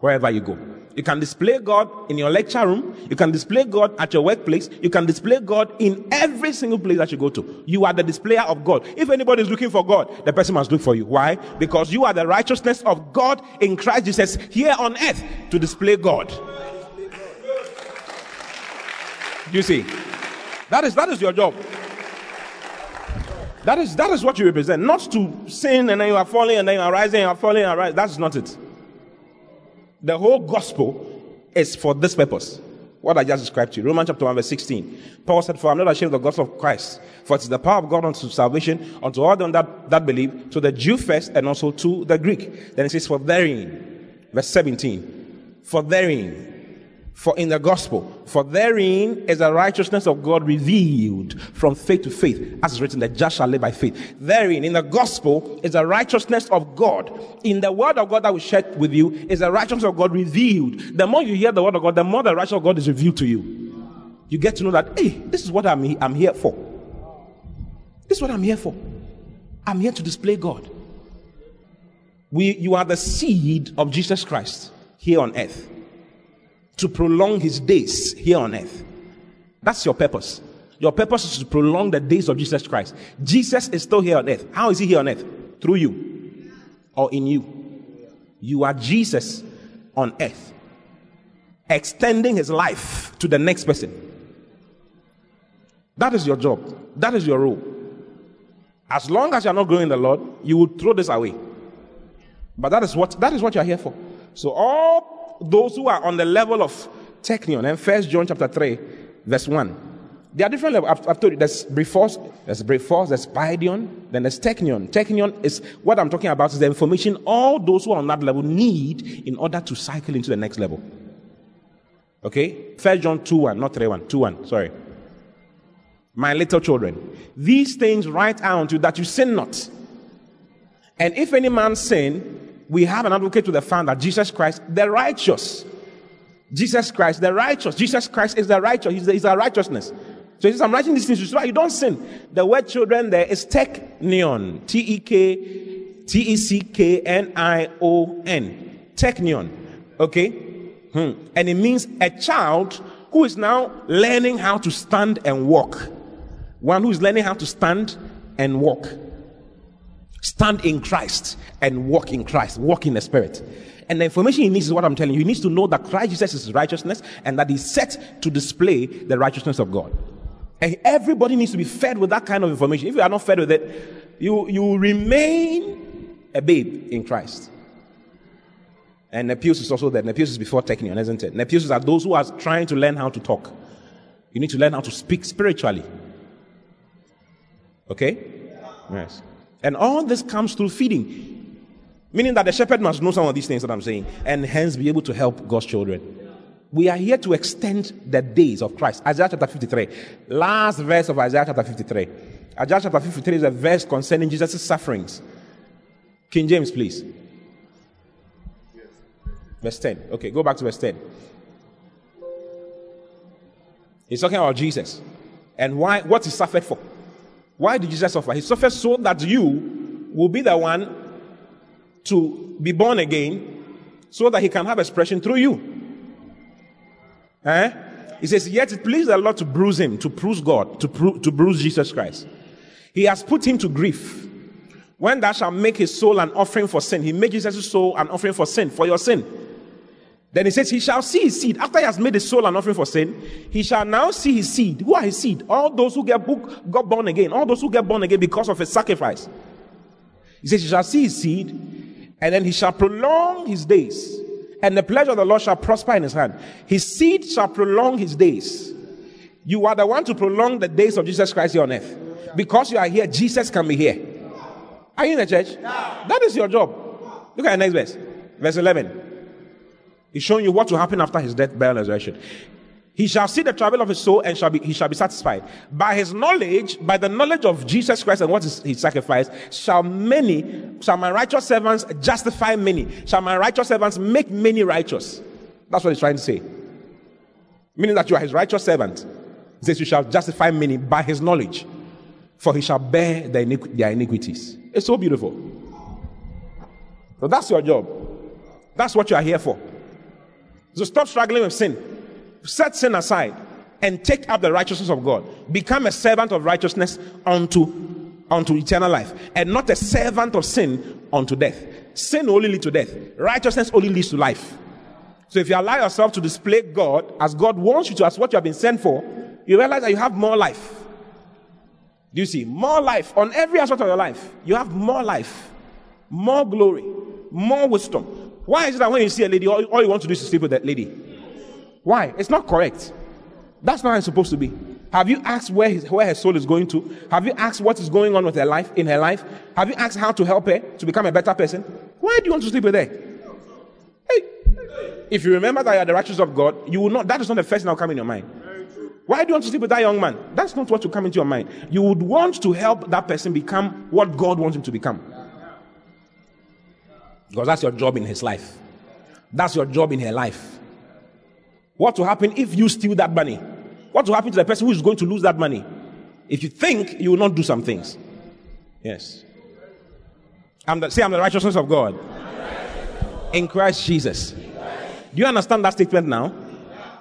Speaker 3: wherever you go. You can display God in your lecture room. You can display God at your workplace. You can display God in every single place that you go to. You are the displayer of God. If anybody is looking for God, the person must look for you. Why? Because you are the righteousness of God in Christ Jesus here on earth to display God. You see, that is that is your job. That is that is what you represent. Not to sin and then you are falling and then you are rising and you are falling and rising. That's not it. The whole gospel is for this purpose. What I just described to you. Romans chapter 1, verse 16. Paul said, For I'm not ashamed of the gospel of Christ, for it is the power of God unto salvation, unto all them that, that believe, to the Jew first, and also to the Greek. Then it says, For therein, verse 17, for therein, for in the gospel, for therein is the righteousness of God revealed from faith to faith, as is written, the just shall live by faith. Therein, in the gospel, is the righteousness of God. In the word of God that we share with you, is the righteousness of God revealed. The more you hear the word of God, the more the righteousness of God is revealed to you. You get to know that, hey, this is what I'm, I'm here for. This is what I'm here for. I'm here to display God. We, you are the seed of Jesus Christ here on earth to prolong his days here on earth. That's your purpose. Your purpose is to prolong the days of Jesus Christ. Jesus is still here on earth. How is he here on earth? Through you or in you. You are Jesus on earth, extending his life to the next person. That is your job. That is your role. As long as you're not growing the Lord, you will throw this away. But that is what that is what you're here for. So all those who are on the level of teknion and first john chapter 3 verse 1 there are different levels. I've, I've told you there's brephos, there's brephos, there's paidion, then there's teknion. Teknion is what I'm talking about is the information all those who are on that level need in order to cycle into the next level. Okay? First John 2 1, not 3 1, 2 1, sorry. My little children, these things write unto you that you sin not. And if any man sin, we have an advocate to the Father, Jesus Christ, the righteous. Jesus Christ, the righteous. Jesus Christ is the righteous. He's, the, he's our righteousness. So he says, I'm writing these things you don't sin. The word children there is teknion. T E K T E C K N I O N. Teknion. Okay? Hmm. And it means a child who is now learning how to stand and walk. One who is learning how to stand and walk. Stand in Christ and walk in Christ, walk in the Spirit. And the information he needs is what I'm telling you. He needs to know that Christ Jesus is righteousness and that he's set to display the righteousness of God. And everybody needs to be fed with that kind of information. If you are not fed with it, you, you remain a babe in Christ. And Nepios is also there. Nepios is before Teknion, isn't it? Nepios are those who are trying to learn how to talk. You need to learn how to speak spiritually. Okay? Yes. And all this comes through feeding. Meaning that the shepherd must know some of these things that I'm saying and hence be able to help God's children. We are here to extend the days of Christ. Isaiah chapter 53. Last verse of Isaiah chapter 53. Isaiah chapter 53 is a verse concerning Jesus' sufferings. King James, please. Verse 10. Okay, go back to verse 10. He's talking about Jesus and why what he suffered for. Why did Jesus suffer? He suffered so that you will be the one to be born again so that he can have expression through you. Eh? He says, Yet it pleased the Lord to bruise him, to bruise God, to, to bruise Jesus Christ. He has put him to grief. When thou shalt make his soul an offering for sin, he made Jesus' soul an offering for sin, for your sin. Then he says, He shall see his seed. After he has made his soul an offering for sin, he shall now see his seed. Who are his seed? All those who get got born again. All those who get born again because of his sacrifice. He says, He shall see his seed, and then he shall prolong his days. And the pleasure of the Lord shall prosper in his hand. His seed shall prolong his days. You are the one to prolong the days of Jesus Christ here on earth. Because you are here, Jesus can be here. Are you in the church? That is your job. Look at the next verse. Verse 11. He's showing you what will happen after his death, burial, and resurrection. He shall see the trouble of his soul and shall be, he shall be satisfied. By his knowledge, by the knowledge of Jesus Christ and what is he sacrificed, shall many, shall my righteous servants justify many? Shall my righteous servants make many righteous? That's what he's trying to say. Meaning that you are his righteous servant. He says you shall justify many by his knowledge, for he shall bear their, iniqu- their iniquities. It's so beautiful. So that's your job. That's what you are here for. So stop struggling with sin. Set sin aside and take up the righteousness of God. Become a servant of righteousness unto, unto eternal life, and not a servant of sin unto death. Sin only leads to death. Righteousness only leads to life. So if you allow yourself to display God as God wants you to, as what you have been sent for, you realize that you have more life. Do you see? More life on every aspect of your life. You have more life, more glory, more wisdom. Why is it that when you see a lady, all, all you want to do is to sleep with that lady? Why? It's not correct. That's not how it's supposed to be. Have you asked where, his, where her soul is going to? Have you asked what is going on with her life in her life? Have you asked how to help her to become a better person? Why do you want to sleep with her? Hey, if you remember that you are the righteousness of God, you will not. That is not the first thing that will come in your mind. Why do you want to sleep with that young man? That's not what will come into your mind. You would want to help that person become what God wants him to become. Because that's your job in his life. That's your job in her life. What will happen if you steal that money? What will happen to the person who is going to lose that money? If you think you will not do some things. Yes. I'm the, say, I'm the righteousness of God in Christ Jesus. Do you understand that statement now?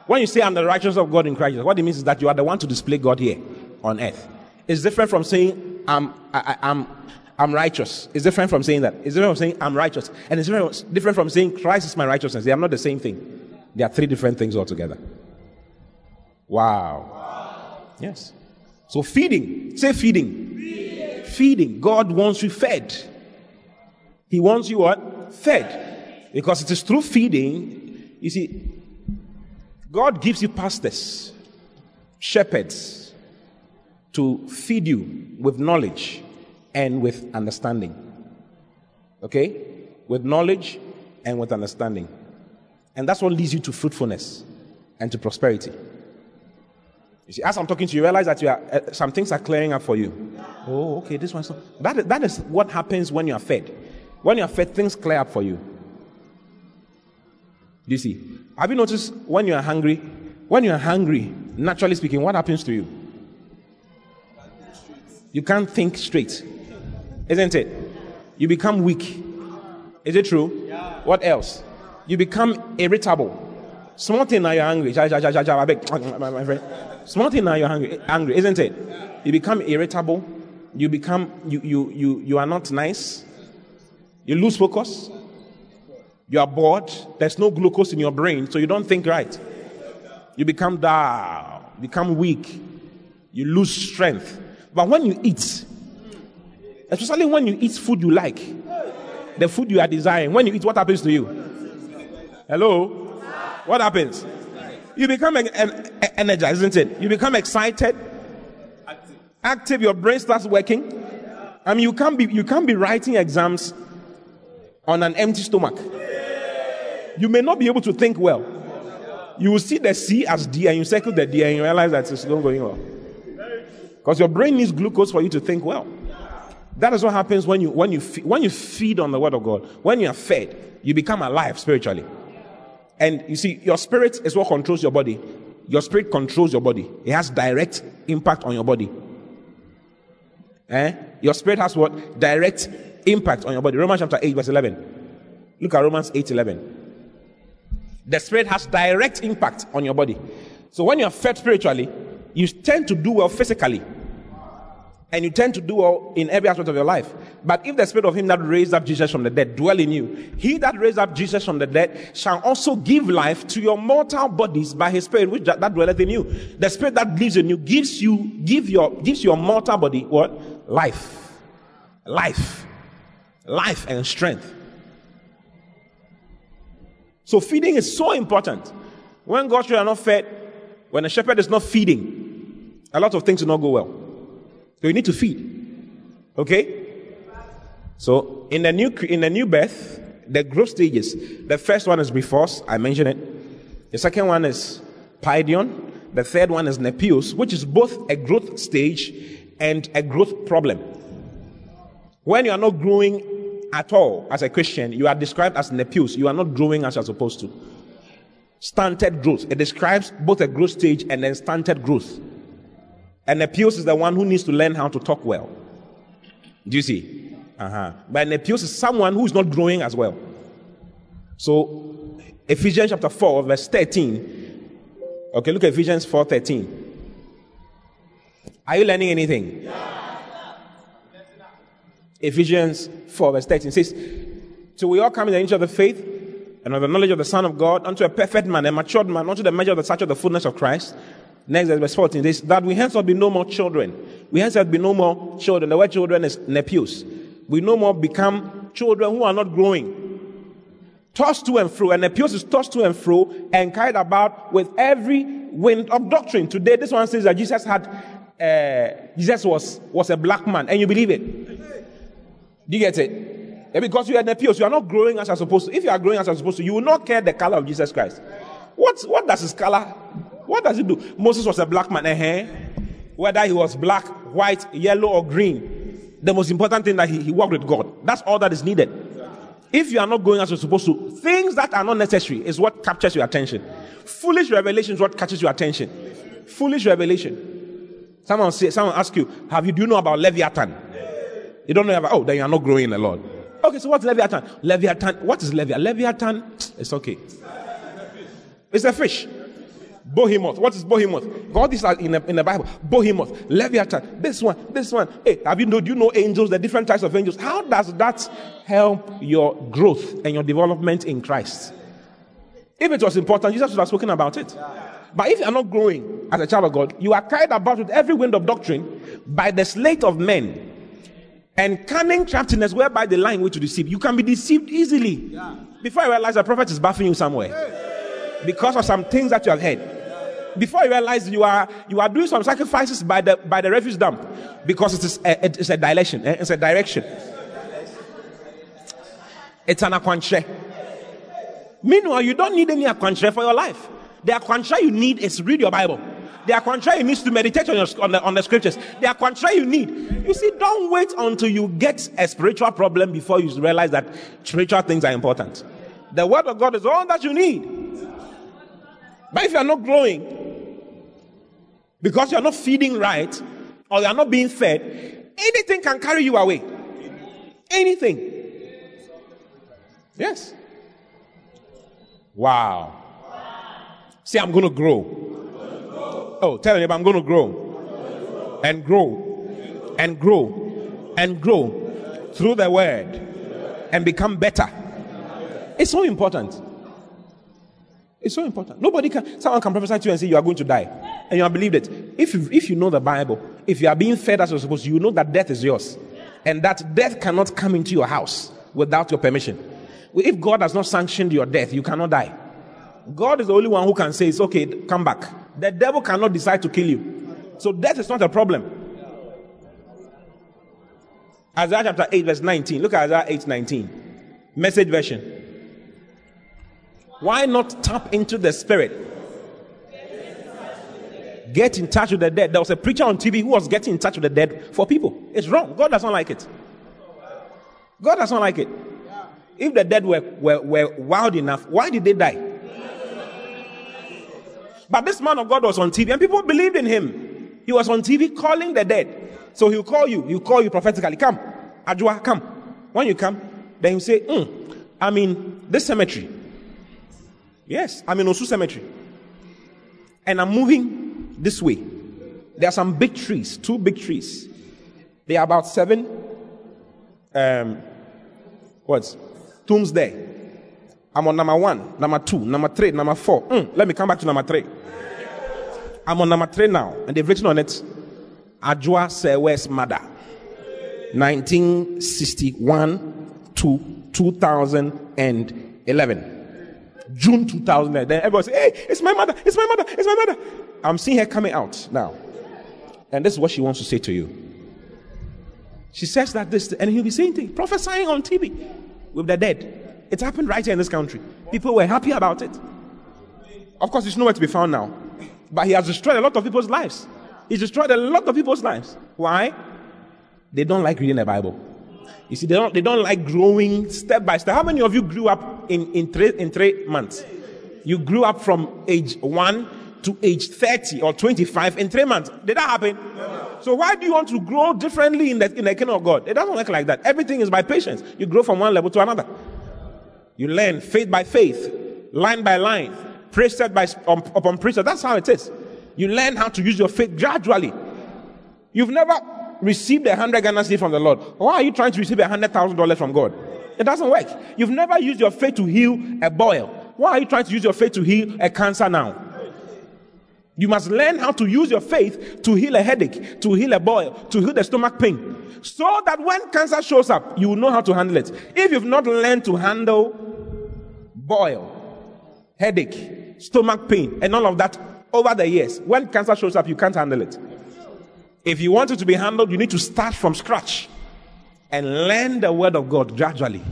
Speaker 3: When you say I'm the righteousness of God in Christ Jesus, what it means is that you are the one to display God here on earth. It's different from saying I'm, I, I'm, I'm righteous. It's different from saying that. It's different from saying I'm righteous. And it's different, different from saying Christ is my righteousness. They are not the same thing. They are three different things altogether. Wow. Yes. So feeding. Say feeding. feeding. Feeding. God wants you fed. He wants you what? Fed. Because it is through feeding, you see, God gives you pastors, shepherds, to feed you with knowledge and with understanding. Okay? With knowledge and with understanding. And that's what leads you to fruitfulness and to prosperity. You see, as I'm talking to you, realize that you are, uh, some things are clearing up for you. Oh, okay, this one's not. That, that is what happens when you are fed. When you are fed, things clear up for you. Do you see? Have you noticed when you are hungry? When you are hungry, naturally speaking, what happens to you? You can't think straight. Isn't it? You become weak. Is it true? Yeah. What else? You become irritable. Small thing now you're angry. My friend. Small thing now you're angry, angry, isn't it? You become irritable. You become you you you you are not nice. You lose focus. You are bored. There's no glucose in your brain, so you don't think right. You become down, become weak. You lose strength. But when you eat, especially when you eat food you like, the food you are desiring, when you eat, what happens to you? Hello? What happens? You become en- en- energized, isn't it? You become excited, active. active. Your brain starts working. I mean, you can't be you can't be writing exams on an empty stomach. You may not be able to think well. You will see the C as D and you circle the D and you realize that it's not going well. Because your brain needs glucose for you to think well. That is what happens when you when you when you feed on the word of God. When you are fed, you become alive spiritually. And you see, your spirit is what controls your body. Your spirit controls your body. It has direct impact on your body. Eh? Your spirit has what? Direct impact on your body. Romans chapter 8, verse 11. Look at Romans 8, 11. The spirit has direct impact on your body. So when you're fed spiritually, you tend to do well physically. And you tend to do well in every aspect of your life. But if the spirit of him that raised up Jesus from the dead dwell in you, he that raised up Jesus from the dead shall also give life to your mortal bodies by his spirit which that, dwelleth in you. The spirit that lives in you gives you give your gives your mortal body what? Life. Life. Life and strength. So feeding is so important. When God's children are not fed, when a shepherd is not feeding, a lot of things will not go well. So you need to feed. Okay? So in the new in the new birth, the growth stages. The first one is Brephos, I mentioned it. The second one is Paidion. The third one is Nepios, which is both a growth stage and a growth problem. When you are not growing at all as a Christian, you are described as Nepios. You are not growing as you're supposed to. Stunted growth. It describes both a growth stage and then stunted growth. And Nepios is the one who needs to learn how to talk well. Do you see? Uh-huh. But Nepios is someone who is not growing as well. So, Ephesians chapter 4, verse 13. Okay, look at Ephesians 4 13. Are you learning anything? Yeah. Ephesians 4, verse 13 says, So we all come in the nature of the faith and of the knowledge of the Son of God unto a perfect man, a matured man, unto the measure of the stature of the fullness of Christ. Next, verse 14 says, That we henceforth be no more children. We henceforth be no more children. The word children is nepios. We no more become children who are not growing. Tossed to and fro, and nepios is tossed to and fro and carried about with every wind of doctrine. Today, this one says that Jesus had, uh, Jesus was, was a black man, and you believe it. Do you get it? And because you are Nepios, you are not growing as you're supposed to. If you are growing as you're supposed to, you will not care the color of Jesus Christ. What, what does his color, what does it do? Moses was a black man, uh-huh. whether he was black, white, yellow, or green. The most important thing that he, he worked with God. That's all that is needed. If you are not going as you're supposed to, things that are not necessary is what captures your attention. Foolish revelation is what catches your attention. Foolish revelation. Someone say, someone ask you, have you do you know about Leviathan? You don't know about, oh, then you are not growing a lot. Okay, so what's Leviathan? Leviathan, what is Leviathan? Leviathan, it's okay. It's a fish. Behemoth. What is Behemoth? All these are in the, in the Bible. Behemoth, Leviathan, this one, this one. Hey, have you know, do you know angels, the different types of angels? How does that help your growth and your development in Christ? If it was important, Jesus would have spoken about it. But if you are not growing as a child of God, you are carried about with every wind of doctrine by the slate of men and cunning craftiness whereby the line way to deceive. You can be deceived easily. Before you realize the prophet is buffing you somewhere because of some things that you have heard. Before you realize you are you are doing some sacrifices by the by the refuse dump because it is a, it is a dilation, eh? it's a direction. It's an aquantre. Meanwhile, you don't need any aquantre for your life. The aquantre you need is read your Bible. The contrary you need is to meditate on, your, on, the, on the scriptures. Are contrary you need. You see, don't wait until you get a spiritual problem before you realize that spiritual things are important. The word of God is all that you need. But if you are not growing, because you are not feeding right, or you are not being fed, anything can carry you away. Anything. Yes. Wow. See, I'm going to grow. Oh, tell him I'm going to grow and grow and grow and grow through the word and become better. It's so important. It's so important. Nobody can, someone can prophesy to you and say you are going to die. And you have believed it. If you, if you know the Bible, if you are being fed as you're supposed to, you know that death is yours. And that death cannot come into your house without your permission. If God has not sanctioned your death, you cannot die. God is the only one who can say, it's okay, come back. The devil cannot decide to kill you. So death is not a problem. Isaiah chapter 8, verse 19. Look at Isaiah 8, 19. Message version. Why not tap into the spirit? Get in touch with the dead. There was a preacher on TV who was getting in touch with the dead for people. It's wrong. God does not like it. God does not like it. If the dead were, were, were wild enough, why did they die? But this man of God was on TV and people believed in him. He was on TV calling the dead. So he'll call you, he'll call you prophetically. Come, Ajua, come. When you come, then he'll say, mm, I'm in this cemetery. Yes, I'm in Osu cemetery. And I'm moving this way. There are some big trees, two big trees. They are about seven um, what? Tombs there. I'm on number one, number two, number three, number four. Mm, let me come back to number three. I'm on number three now, and they've written on it Ajua Sewe's mother, 1961 to 2011. June 2000. Then everybody say, Hey, it's my mother, it's my mother, it's my mother. I'm seeing her coming out now. And this is what she wants to say to you. She says that this, and he'll be saying things, prophesying on TV with the dead. It happened right here in this country. People were happy about it. Of course, it's nowhere to be found now. But he has destroyed a lot of people's lives. He's destroyed a lot of people's lives. Why? They don't like reading the Bible. You see, they don't, they don't like growing step by step. How many of you grew up in, in, three, in three months? You grew up from age 1 to age 30 or 25 in three months. Did that happen? So why do you want to grow differently in the, in the kingdom of God? It doesn't work like that. Everything is by patience. You grow from one level to another. You learn faith by faith, line by line, precept by um, upon precept. That's how it is. You learn how to use your faith gradually. You've never received a hundred Ghana from the Lord. Why are you trying to receive a hundred thousand dollars from God? It doesn't work. You've never used your faith to heal a boil. Why are you trying to use your faith to heal a cancer now? You must learn how to use your faith to heal a headache, to heal a boil, to heal the stomach pain. So that when cancer shows up, you will know how to handle it. If you've not learned to handle boil, headache, stomach pain, and all of that over the years, when cancer shows up, you can't handle it. If you want it to be handled, you need to start from scratch and learn the word of God gradually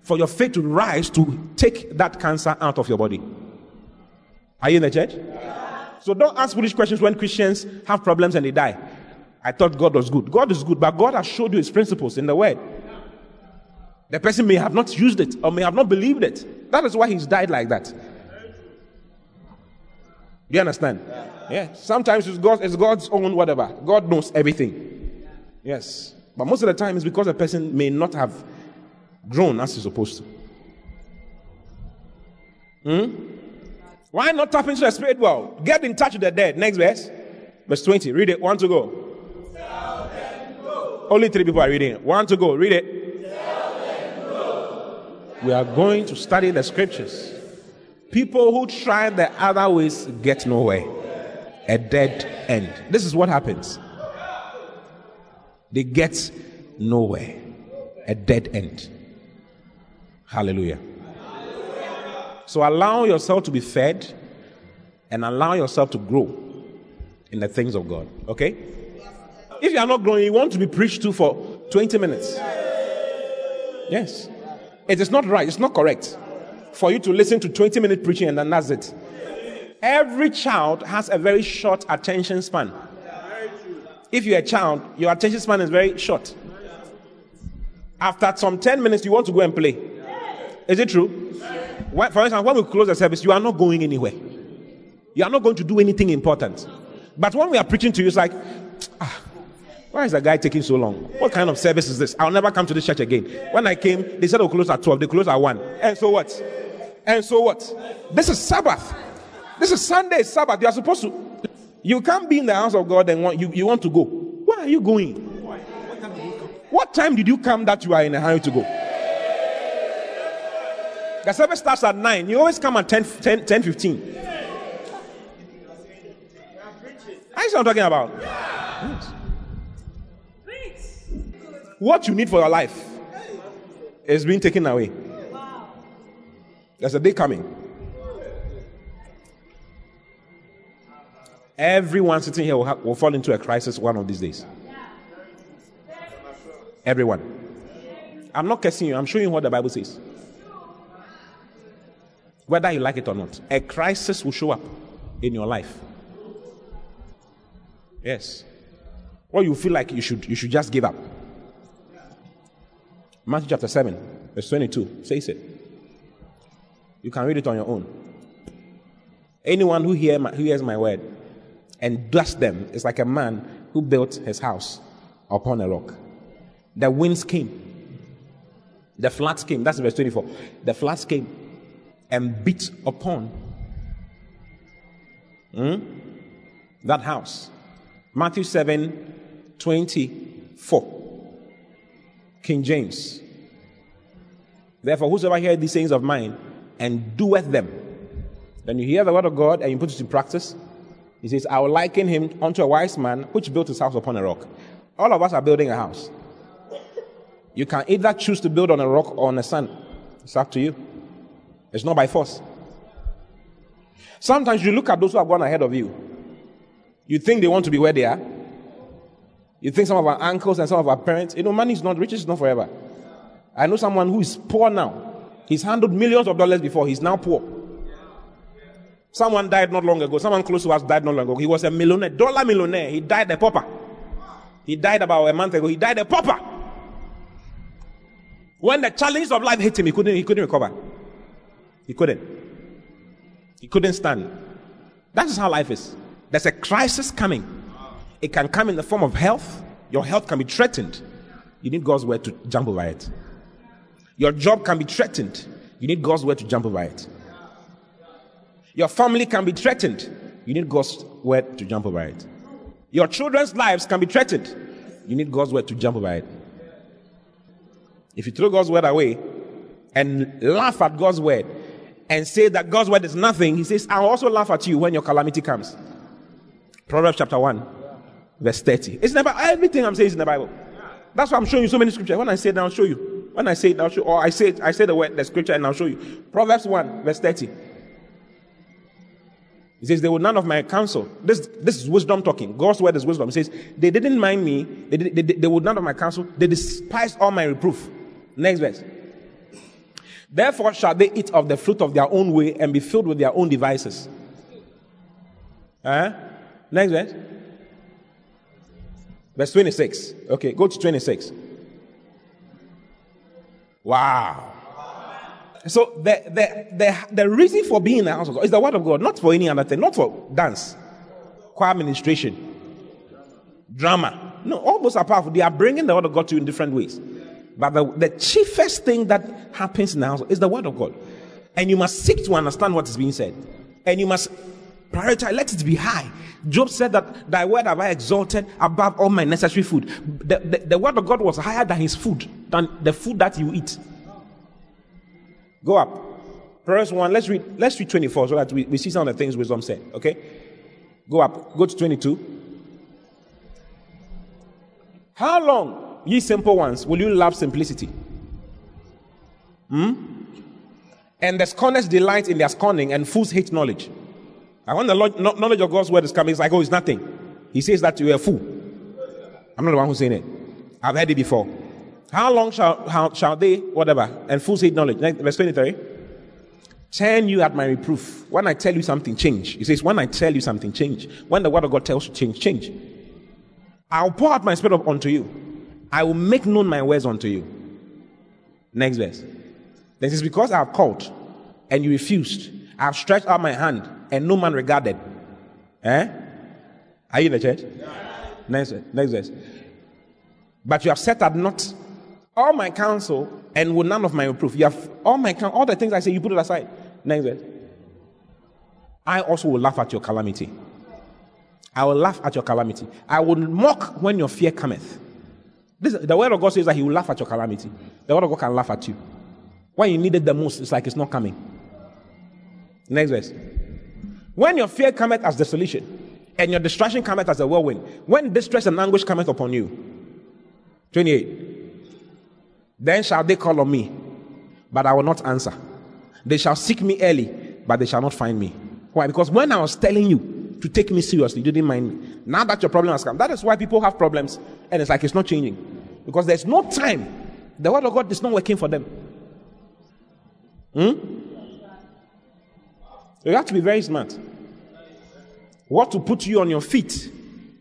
Speaker 3: for your faith to rise to take that cancer out of your body. Are you in the church? So don't ask foolish questions when Christians have problems and they die. I thought God was good. God is good, but God has showed you his principles in the word. The person may have not used it or may have not believed it. That is why he's died like that. Do you understand? Yeah. Sometimes it's, God, it's God's own whatever. God knows everything. Yes. But most of the time it's because a person may not have grown as he's supposed to. Hmm? Why not tap into the spirit world? Get in touch with the dead. Next verse. Verse 20. Read it. One to go. Only three people are reading it. One to go. Read it. We are going to study the scriptures. People who try the other ways get nowhere. A dead end. This is what happens. They get nowhere. A dead end. Hallelujah. So allow yourself to be fed and allow yourself to grow in the things of God. Okay? If you are not growing, you want to be preached to for 20 minutes. Yes. It is not right, it's not correct for you to listen to 20 minute preaching and then that's it. Every child has a very short attention span. If you're a child, your attention span is very short. After some 10 minutes, you want to go and play. Is it true? for instance, when we close the service, you are not going anywhere. You are not going to do anything important. But when we are preaching to you, it's like, ah, why is the guy taking so long? What kind of service is this? I'll never come to this church again. When I came, they said we'll close at 12. They closed at 1. And so what? And so what? This is Sabbath. This is Sunday, Sabbath. You are supposed to. You can't be in the house of God and want, you, you want to go. Where are you going? What time did you come that you are in a hurry to go? The service starts at 9. You always come at 10, 10, 10 15. I what I'm talking about. Yes. What you need for your life is being taken away. There's a day coming. Everyone sitting here will, will fall into a crisis one of these days. Everyone. I'm not cursing you, I'm showing you what the Bible says whether you like it or not. A crisis will show up in your life. Yes. Or you feel like you should you should just give up. Matthew chapter 7, verse 22 says it. You can read it on your own. Anyone who, hear my, who hears my word and does them is like a man who built his house upon a rock. The winds came, the floods came. That's verse 24. The floods came, and beat upon hmm, that house. Matthew 7 24. King James. Therefore, whosoever heareth these sayings of mine and doeth them, then you hear the word of God and you put it in practice. He says, I will liken him unto a wise man which built his house upon a rock. All of us are building a house. You can either choose to build on a rock or on the sand. It's up to you. It's not by force. Sometimes you look at those who have gone ahead of you. You think they want to be where they are. You think some of our uncles and some of our parents, you know, money is not, riches is not forever. I know someone who is poor now. He's handled millions of dollars before. He's now poor. Someone died not long ago. Someone close to us died not long ago. He was a millionaire, dollar millionaire. He died a pauper. He died about a month ago. He died a pauper. When the challenge of life hit him, he couldn't, he couldn't recover. He couldn't. He couldn't stand. That is how life is. There's a crisis coming. It can come in the form of health. Your health can be threatened. You need God's word to jump over it. Your job can be threatened. You need God's word to jump over it. Your family can be threatened. You need God's word to jump over it. Your children's lives can be threatened. You need God's word to jump over it. If you throw God's word away and laugh at God's word and say that God's word is nothing, he says, I'll also laugh at you when your calamity comes. Proverbs chapter 1, verse 30. It's never everything I'm saying is in the Bible. That's why I'm showing you so many scriptures. When I say it, I'll show you. When I say it, I'll show or I say it, I say the word, the scripture, and I'll show you. Proverbs 1, verse 30. He says, They will none of my counsel. This, this is wisdom talking. God's word is wisdom. He says, They didn't mind me. They, did, they, they would none of my counsel. They despised all my reproof. Next verse. Therefore shall they eat of the fruit of their own way and be filled with their own devices. Uh-huh. Next verse. Verse 26. Okay, go to 26. Wow. So the, the, the, the reason for being in the house of God is the word of God, not for any other thing, not for dance, choir administration, drama. No, all those are powerful. They are bringing the word of God to you in different ways. But the, the chiefest thing that happens in the house is the word of God. And you must seek to understand what is being said. And you must prioritize, let it be high. Job said that thy word have I exalted above all my necessary food. The, the, the word of God was higher than his food, than the food that you eat. Go up. Proverbs 1, let's read, let's read 24 so that we, we see some of the things wisdom said. Okay? Go up. Go to 22. How long, ye simple ones, will you love simplicity? Hmm? And the scorners delight in their scorning, and fools hate knowledge. And when the knowledge of God's word is coming, it's like, oh, it's nothing. He says that you're a fool. I'm not the one who's saying it. I've heard it before. How long shall, how, shall they, whatever, and fools hate knowledge? Verse 23. Turn you at my reproof. When I tell you something, change. He says, when I tell you something, change. When the word of God tells you change, change. I'll pour out my spirit unto you. I will make known my words unto you. Next verse. This is because I have called and you refused. I have stretched out my hand and no man regarded. Eh? Are you in the church? Next, next verse. But you have set at not all my counsel and with none of my reproof. You have all my all the things I say, you put it aside. Next verse. I also will laugh at your calamity. I will laugh at your calamity. I will mock when your fear cometh. This, the word of God says that He will laugh at your calamity. The word of God can laugh at you. When you need it the most, it's like it's not coming. Next verse. When your fear cometh as desolation, and your distraction cometh as a whirlwind, when distress and anguish cometh upon you. 28. Then shall they call on me, but I will not answer. They shall seek me early, but they shall not find me. Why? Because when I was telling you to take me seriously, you didn't mind me. Now that your problem has come, that is why people have problems, and it's like it's not changing. Because there's no time. The word of God is not working for them. Hmm? You have to be very smart. What to put you on your feet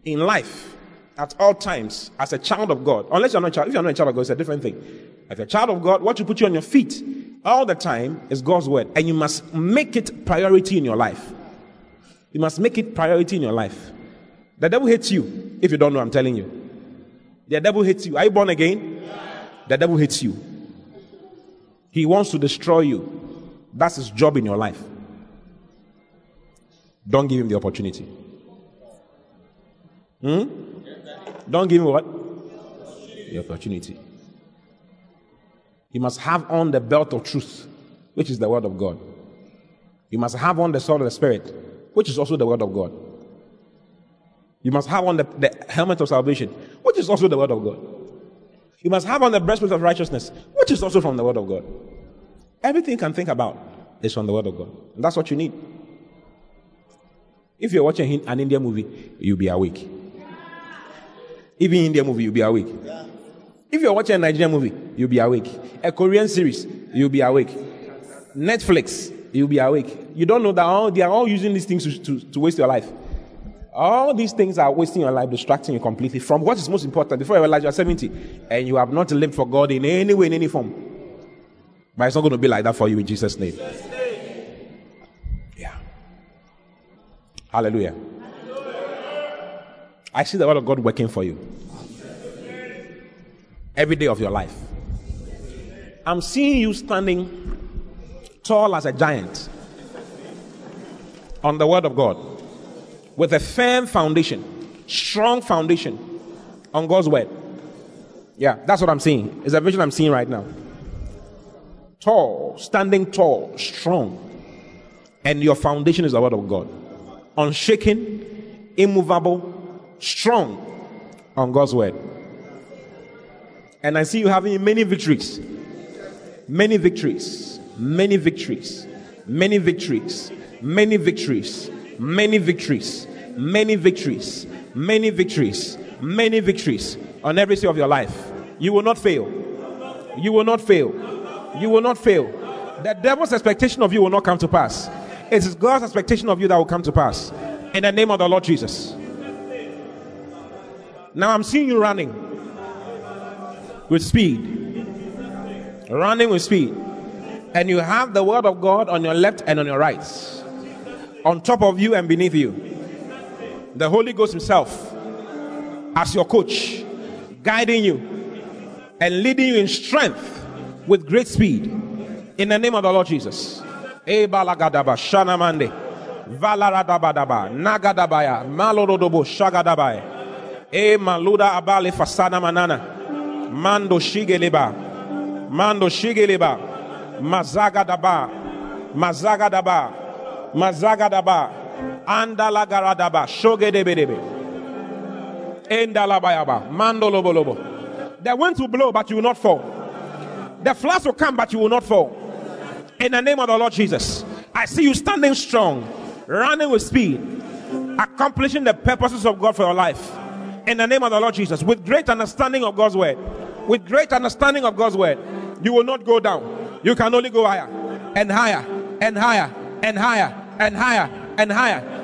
Speaker 3: in life at all times as a child of God. Unless you're not a child. If you're not a child of God, it's a different thing. If you're a child of God, what you put you on your feet all the time is God's word. And you must make it priority in your life. You must make it priority in your life. The devil hates you if you don't know, I'm telling you. The devil hates you. Are you born again? The devil hates you. He wants to destroy you. That's his job in your life. Don't give him the opportunity. Hmm? Don't give him what? The opportunity. He must have on the belt of truth, which is the word of God. You must have on the sword of the Spirit, which is also the word of God. You must have on the, the helmet of salvation, which is also the word of God. You must have on the breastplate of righteousness, which is also from the word of God. Everything you can think about is from the word of God. And that's what you need. If you're watching an Indian movie, you'll be awake. Even Indian movie, you'll be awake. If you're watching a Nigerian movie, you'll be awake. A Korean series, you'll be awake. Netflix, you'll be awake. You don't know that all they are all using these things to, to, to waste your life. All these things are wasting your life, distracting you completely from what is most important. Before you realize you're 70 and you have not lived for God in any way, in any form. But it's not going to be like that for you in Jesus' name. Yeah. Hallelujah. I see the word of God working for you every day of your life. I'm seeing you standing tall as a giant on the word of God with a firm foundation, strong foundation on God's word. Yeah, that's what I'm seeing. It's a vision I'm seeing right now. Tall, standing tall, strong. And your foundation is the word of God. Unshaken, immovable, strong on God's word. And I see you having many victories. Many victories. Many victories. Many victories. Many victories. Many victories. Many victories. Many victories. Many victories on every side of your life. You will not fail. You will not fail. You will not fail. The devil's expectation of you will not come to pass. It is God's expectation of you that will come to pass. In the name of the Lord Jesus. Now I'm seeing you running with speed. Running with speed. And you have the word of God on your left and on your right. On top of you and beneath you. The Holy Ghost Himself as your coach, guiding you and leading you in strength with great speed. In the name of the Lord Jesus. Ebalagadaba Shanamande. Valaradabadaba Nagadabaya Shagadabaya. E Maluda Abale Fasana Manana. Mando Shigeleba, Mando Shigeleba, Mazagadaba, Mazagadaba, Mazagadaba, Andalagaradaba, Shogedebedebe, Endalabayaba, Mando Lobolobo. The wind will blow, but you will not fall. The floods will come, but you will not fall. In the name of the Lord Jesus, I see you standing strong, running with speed, accomplishing the purposes of God for your life. In the name of the Lord Jesus, with great understanding of God's word with great understanding of God's word, you will not go down. You can only go higher and higher and higher and higher and higher and higher.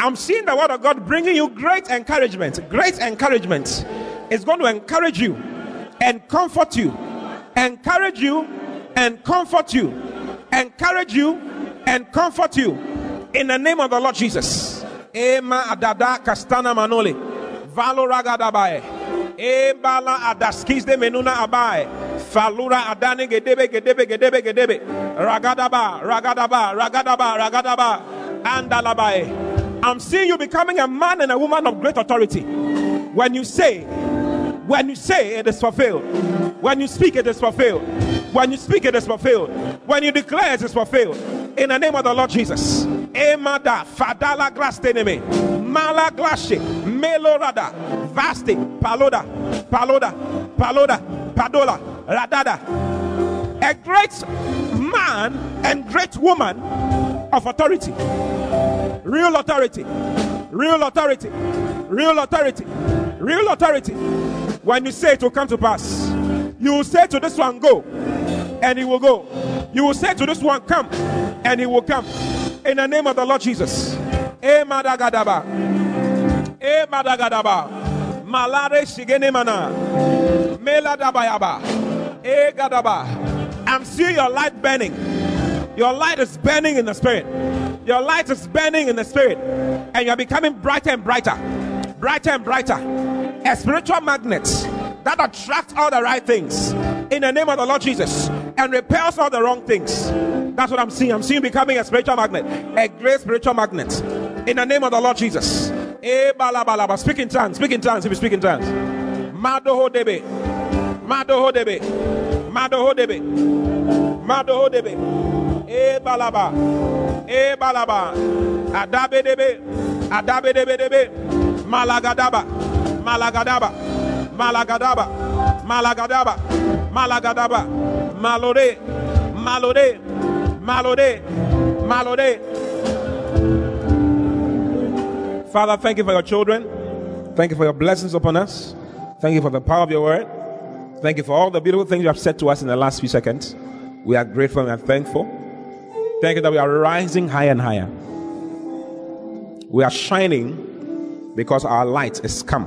Speaker 3: I'm seeing the word of God bringing you great encouragement. Great encouragement. It's going to encourage you and comfort you. Encourage you and comfort you. Encourage you and comfort you. In the name of the Lord Jesus. Ema adada kastana manole. Ebala adaskis de menuna abai. Falura adani gedebe gedebe gedebe gedebe. Ragadaba, ragadaba, ragadaba, ragadaba. Andalabai. I'm seeing you becoming a man and a woman of great authority. When you say, when you say it is fulfilled. When you speak it is fulfilled. When you speak it is fulfilled. When you declare it is fulfilled. In the name of the Lord Jesus. Emada fadala grasteneme. Mala Melorada. Vaste. Paloda. Paloda. Paloda. Padola. Radada. A great man and great woman of authority. Real authority. Real authority. Real authority. Real authority. When you say it will come to pass, you will say to this one, go, and he will go. You will say to this one, come, and he will come. In the name of the Lord Jesus. Madagadaba. E madagadaba. Malare. Meladabayaba. E gadaba. I'm seeing your light burning. Your light is burning in the spirit. Your light is burning in the spirit. And you're becoming brighter and brighter. Brighter and brighter. A spiritual magnet that attracts all the right things in the name of the Lord Jesus and repels all the wrong things. That's what I'm seeing. I'm seeing becoming a spiritual magnet, a great spiritual magnet in the name of the Lord Jesus. Eh, speak in tongues, speak in tongues if you speak in tongues. Madoho debe, Madoho debe, Madoho debe, Madoho debe, E balaba, E balaba, Adabe debe, Adabe debe debe, Malagadaba, Malagadaba, Malagadaba, Malagadaba, Malagadaba, Malore, Malore, Malore, Malore. Father, thank you for your children. Thank you for your blessings upon us. Thank you for the power of your word. Thank you for all the beautiful things you have said to us in the last few seconds. We are grateful and thankful. Thank you that we are rising higher and higher. We are shining because our light is come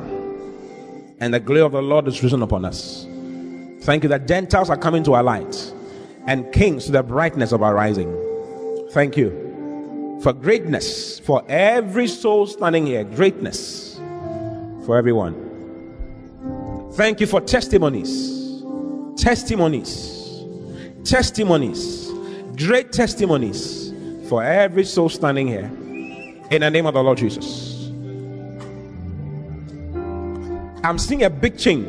Speaker 3: and the glory of the Lord is risen upon us. Thank you that Gentiles are coming to our light and kings to the brightness of our rising. Thank you for greatness, for every soul standing here, greatness for everyone. Thank you for testimonies. Testimonies. Testimonies. Great testimonies for every soul standing here. In the name of the Lord Jesus. I'm seeing a big chain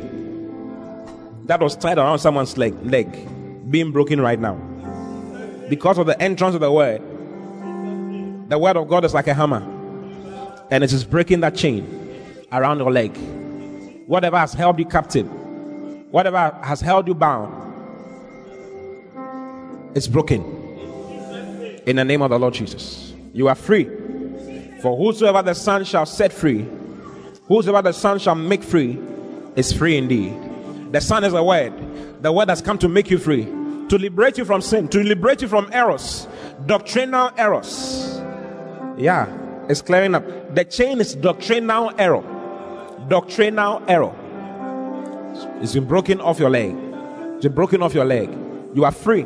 Speaker 3: that was tied around someone's leg, leg being broken right now. Because of the entrance of the word. The word of God is like a hammer. And it is breaking that chain around your leg whatever has held you captive, whatever has held you bound, it's broken. In the name of the Lord Jesus, you are free. For whosoever the Son shall set free, whosoever the Son shall make free, is free indeed. The Son is the word. The word has come to make you free, to liberate you from sin, to liberate you from errors, doctrinal errors. Yeah, it's clearing up. The chain is doctrinal error doctrinal error. It's been broken off your leg. It's been broken off your leg. You are free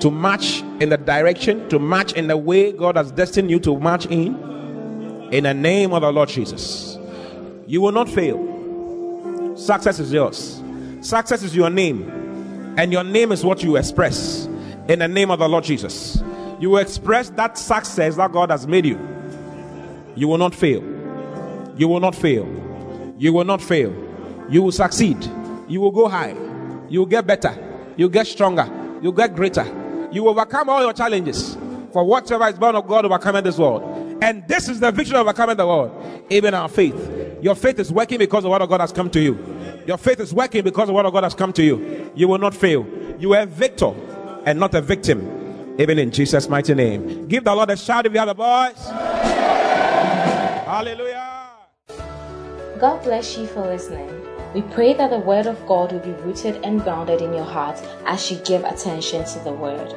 Speaker 3: to march in the direction, to march in the way God has destined you to march in. In the name of the Lord Jesus. You will not fail. Success is yours. Success is your name. And your name is what you express. In the name of the Lord Jesus. You will express that success that God has made you. You will not fail. You will not fail. You will not fail. You will succeed. You will go high. You will get better. You get stronger. You get greater. You will overcome all your challenges. For whatever is born of God overcoming this world. And this is the victory of overcoming the world. Even our faith. Your faith is working because the word of God has come to you. Your faith is working because the word of God has come to you. You will not fail. You are a victor and not a victim. Even in Jesus' mighty name. Give the Lord a shout if you have the voice. Hallelujah.
Speaker 5: God bless you for listening. We pray that the Word of God will be rooted and grounded in your heart as you give attention to the Word.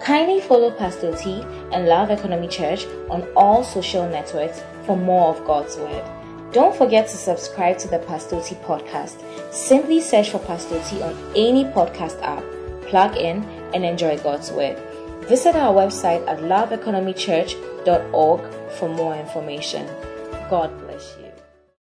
Speaker 5: Kindly follow Pastor T and Love Economy Church on all social networks for more of God's Word. Don't forget to subscribe to the Pastor T podcast. Simply search for Pastor T on any podcast app, plug in, and enjoy God's Word. Visit our website at loveeconomychurch.org for more information. God.